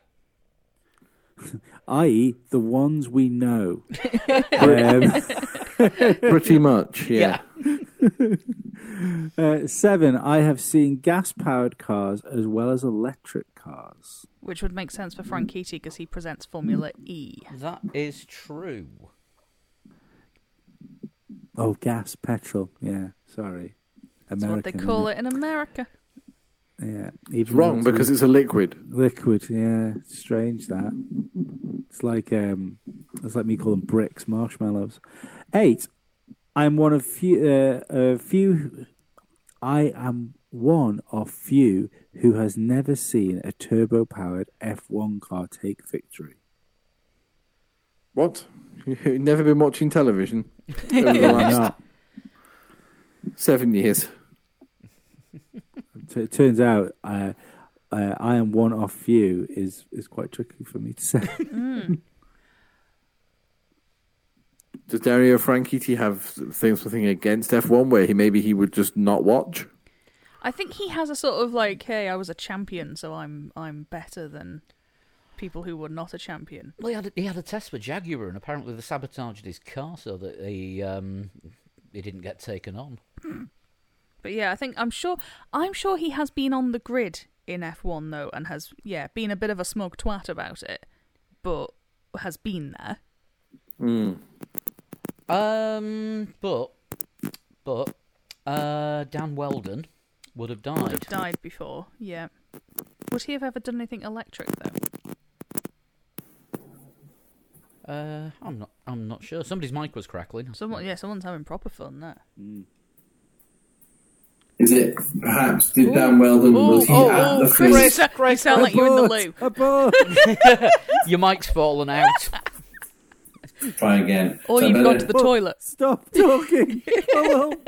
<laughs> I.e., the ones we know. <laughs> um, <laughs> Pretty much, yeah. uh, seven, I have seen gas powered cars as well as electric cars. Which would make sense for Franchitti because he presents Formula E. That is true. Oh, gas, petrol. Yeah, sorry. That's what they call isn't it in America. Yeah. It's Even wrong though because it's a liquid. liquid. Yeah, strange that. It's like um, it's like me calling bricks marshmallows. Eight. I'm one of few. Uh, uh, few. I am one of few who has never seen a turbo-powered F1 car take victory. What? You've <laughs> never been watching television over the Why last not? seven years. <laughs> So it turns out uh, uh, I am one of few is is quite tricky for me to say. <laughs> Does Dario Franchitti have things something against F1 where he maybe he would just not watch? I think he has a sort of like, hey, I was a champion, so I'm I'm better than people who were not a champion. Well, he had a, he had a test for Jaguar, and apparently they sabotaged his car so that he um, he didn't get taken on. But yeah, I think I'm sure I'm sure he has been on the grid in F1 though, and has yeah been a bit of a smug twat about it, but has been there. Um, but but uh, Dan Wheldon would have died. Would have died. died before. Yeah. Would he have ever done anything electric though? Uh, I'm not. I'm not sure. Somebody's mic was crackling. Someone, yeah, someone's having proper fun there. Is it perhaps did Dan Wheldon was he oh, at oh, the Chris, uh, finish? you sound like you're in the loo. Abort! <laughs> Your mic's fallen out. <laughs> Try again. Or So you've better- gone to the toilet. Stop talking. Hello. <laughs>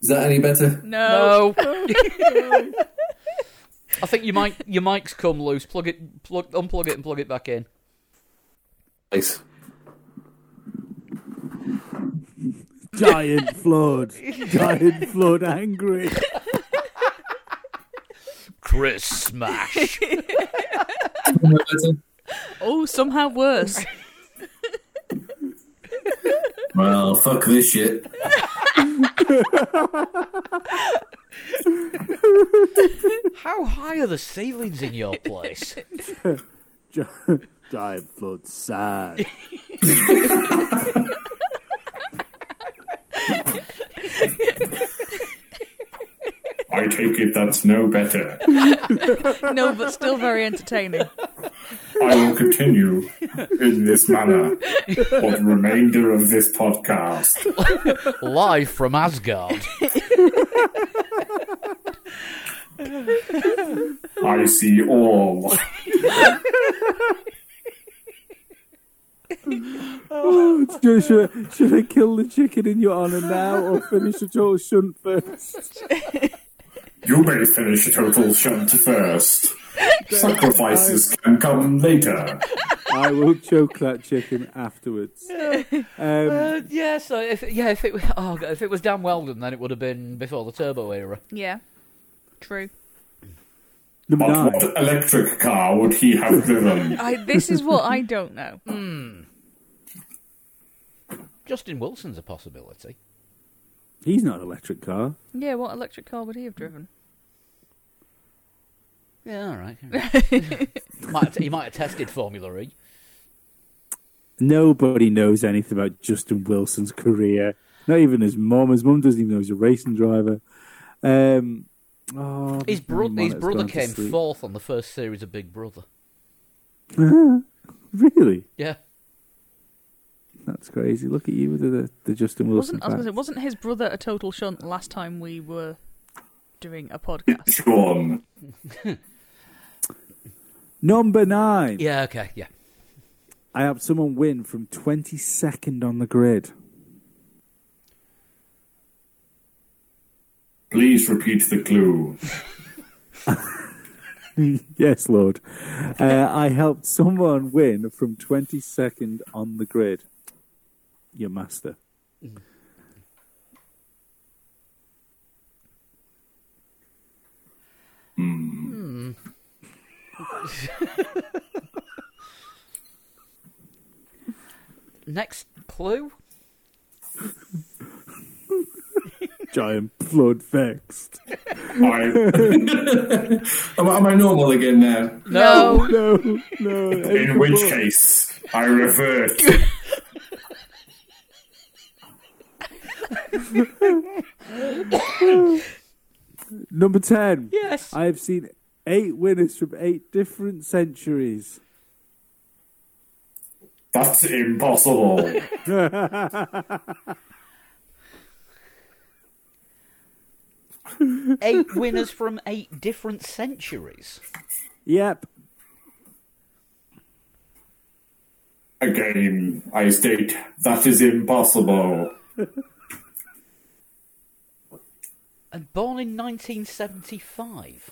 Is that any better? No. No. I think your mic your mic's come loose. Plug it, plug, unplug it, and plug it back in. Nice. Giant flood. Giant flood angry. Chris smash. Oh, somehow worse. well, fuck this shit. How high are the ceilings in your place? Giant flood sad. <laughs> I take it that's no better. <laughs> no, but still very entertaining. I will continue in this manner for the remainder of this podcast. Live from Asgard. I see all. Should, should, I- should I kill the chicken in your honour now or finish the total shunt first? You may finish the total shunt first. Sacrifices can come later. I will choke that chicken afterwards. Um, Uh, yeah, so if yeah, if it oh, God, if it was Dan Wheldon, then it would have been before the turbo era. Yeah. True. number But nine. what electric car would he have driven? I, this is what I don't know. Justin Wilson's a possibility. He's not an electric car. Yeah, what electric car would he have driven? Yeah, all right. <laughs> all right. might have, he might have tested Formula E. Nobody knows anything about Justin Wilson's career. Not even his mum. His mum doesn't even know he's a racing driver. Um, oh, His, bro- his brother came fourth on the first series of Big Brother. <laughs> Really? Yeah. That's crazy. Look at you with the, the Justin Wilson Wasn't I was going to say, wasn't his brother a total shunt last time we were doing a <laughs> podcast? Sean. Number nine. Yeah, okay, yeah. I have someone win from 22nd on the grid. Please repeat the clue. <laughs> yes, Lord. Uh, I helped someone win from 22nd on the grid. Your master. Hmm. <laughs> Next clue. <laughs> Giant flood vexed. <laughs> I... am, am I normal again now? No. No, no. In which case, I revert. <laughs> Number 10. Yes. I have seen eight winners from eight different centuries. That's impossible. <laughs> Eight winners from eight different centuries. Yep. Again, I state that is impossible. <laughs> And born in 1975.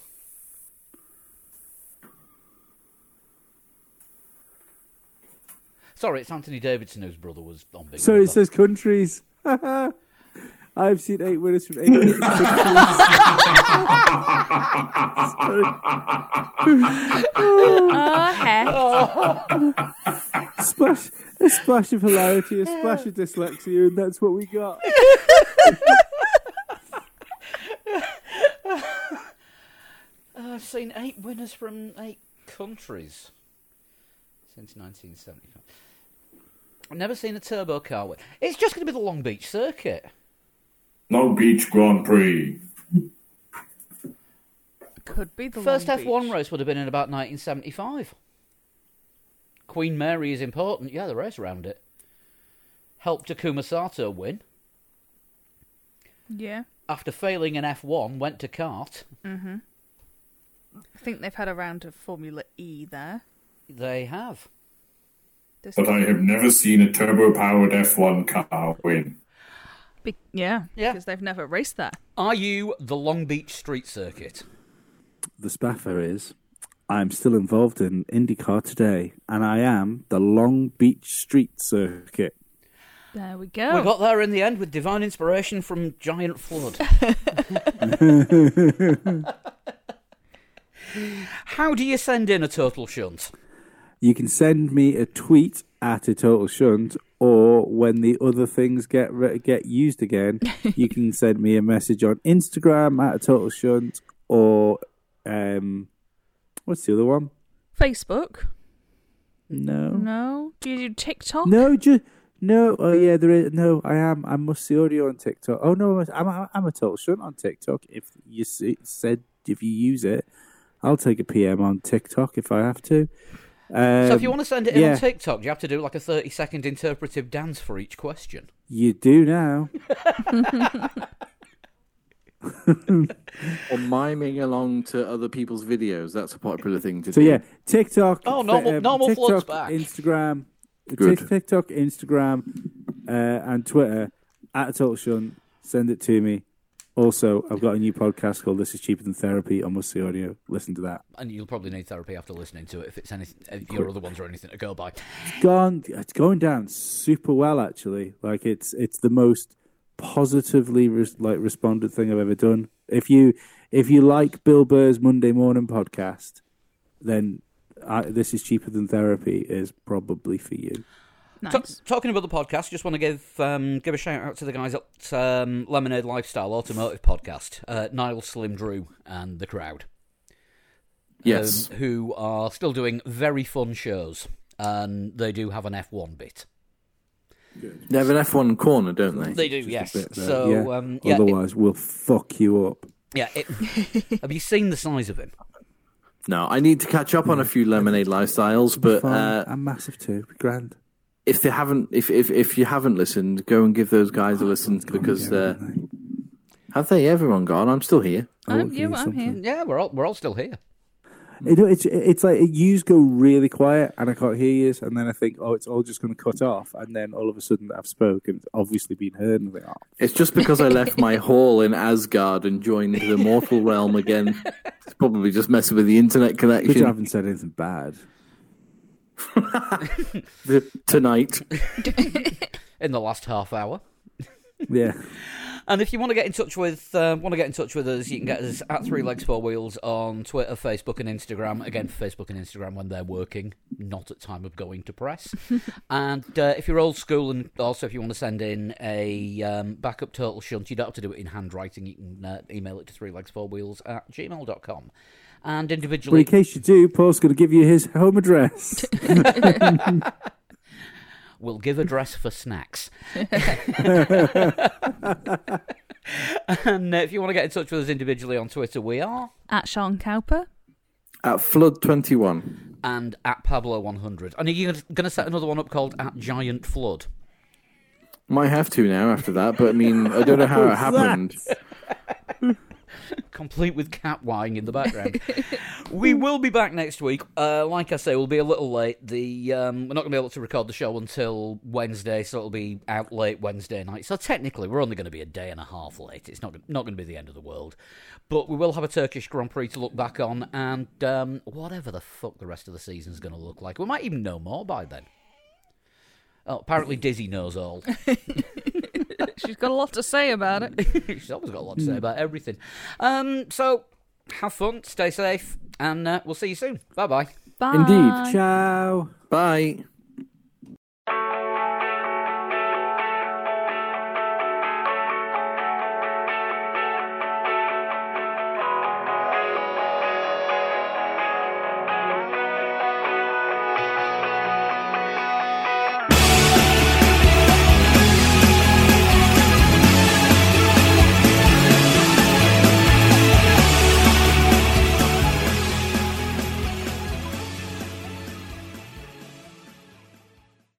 Sorry, it's Anthony Davidson whose brother was on Big So Brother. it says countries. <laughs> I've seen eight winners from eight different countries. Oh, heck. splash, a splash of hilarity, a splash of dyslexia, and that's what we got. <laughs> I've seen eight winners from eight countries since 1975. I've never seen a turbo car win. It's just going to be the Long Beach circuit. Long Beach Grand Prix. Could be the First Long F1 Beach. race would have been in about 1975. Queen Mary is important. Yeah, the race around it. Helped Takuma Sato win. Yeah. After failing in F1, went to kart. Mm-hmm. I think they've had a round of Formula E there. They have. This But I have never seen a turbo powered F1 car win. Be- yeah, Yeah. because they've never raced that. Are you the Long Beach Street Circuit? The spaffer is, I'm still involved in IndyCar today, and I am the Long Beach Street Circuit. There we go. We got there in the end with divine inspiration from Giant Flood. <laughs> <laughs> How do you send in a total shunt? You can send me a tweet at a total shunt, or when the other things get re- get used again, <laughs> you can send me a message on Instagram at a total shunt, or um, what's the other one? Facebook? No, No. Do you do TikTok? no, just no. Oh yeah, there is no. I am. I must see audio on TikTok. Oh no, I'm I'm, I'm a total shunt on TikTok. If you see, said if you use it, I'll take a PM on TikTok if I have to. Um, so if you want to send it in yeah. on TikTok, do you have to do like a 30 second interpretive dance for each question? You do now. <laughs> Or miming along to other people's videos. That's a popular thing to So do. So yeah, TikTok. Oh, normal- um, normal flood's TikTok, back. Instagram, Good. TikTok, Instagram, uh, and Twitter at Total Shunt. Send it to me. Also, I've got a new podcast called "This Is Cheaper Than Therapy" on Must See Audio. Listen to that. And you'll probably need therapy after listening to it if it's anything, if your other ones are anything to go by. It's gone. It's going down super well, actually. Like it's it's the most positively res- like responded thing I've ever done. If you if you like Bill Burr's Monday Morning podcast, then I, this is cheaper than therapy is probably for you. Nice. Ta- talking about the podcast, just want to give um, give a shout out to the guys at um, Lemonade Lifestyle Automotive Podcast, uh, Niall Slim Drew and the crowd. Yes. um, who are still doing very fun shows, and they do have an F1 bit. They have an F1 corner, don't they? They do, Just yes. bit So, yeah. um, yeah, it- Otherwise, we'll fuck you up. yeah. It, <laughs> have you seen the size of him? No, I need to catch up on a few lemonade lifestyles, but Fine. uh, I'm massive too. Grand. If they haven't, if, if if you haven't listened, go and give those guys a listen because uh, have they? Everyone gone? I'm still here. I I'm, want yeah, to I'm here. Yeah, we're all we're all still here. You know, it's it's like you go really quiet and I can't hear you, and then I think, oh, it's all just going to cut off, and then all of a sudden I've spoken, it's obviously been heard, and I think, oh, It's just because I left my hall in Asgard and joined the mortal realm again. <laughs> It's probably just messing with the internet but you haven't said anything bad. <laughs> tonight. <laughs> in the last half hour. Yeah, And if you want to get in touch with uh, want to get in touch with us, you can get us at Three Legs Four Wheels on Twitter, Facebook, and Instagram. Again, Facebook and Instagram when they're working, not at time of going to press. <laughs> and uh, if you're old school, and also if you want to send in a um, backup turtle shunt, you don't have to do it in handwriting. You can uh, email it to Three Legs Four Wheels at gmail.com. And but in case you do, Paul's going to give you his home address. <laughs> <laughs> we'll give address for snacks. <laughs> and uh, if you want to get in touch with us individually on Twitter, we are. At Sean Cowper. At Flood 21. and at Pablo100. And are you going to set another one up called at Giant Flood? Might have to now after that, but I mean, I don't know how it What's happened. <laughs> Complete with cat whining in the background. <laughs> we will be back next week. Uh, like I say, we'll be a little late. The um, We're not going to be able to record the show until Wednesday, so it'll be out late Wednesday night. So technically, we're only going to be a day and a half late. It's not, not going to be the end of the world. But we will have a Turkish Grand Prix to look back on, and um, whatever the fuck the rest of the season is going to look like. We might even know more by then. Oh, apparently Dizzy knows all. <laughs> She's got a lot to say about it. <laughs> She's always got a lot to say mm. about everything. Um, so have fun, stay safe, and uh, we'll see you soon. Bye bye. Bye. Indeed. Ciao. Bye.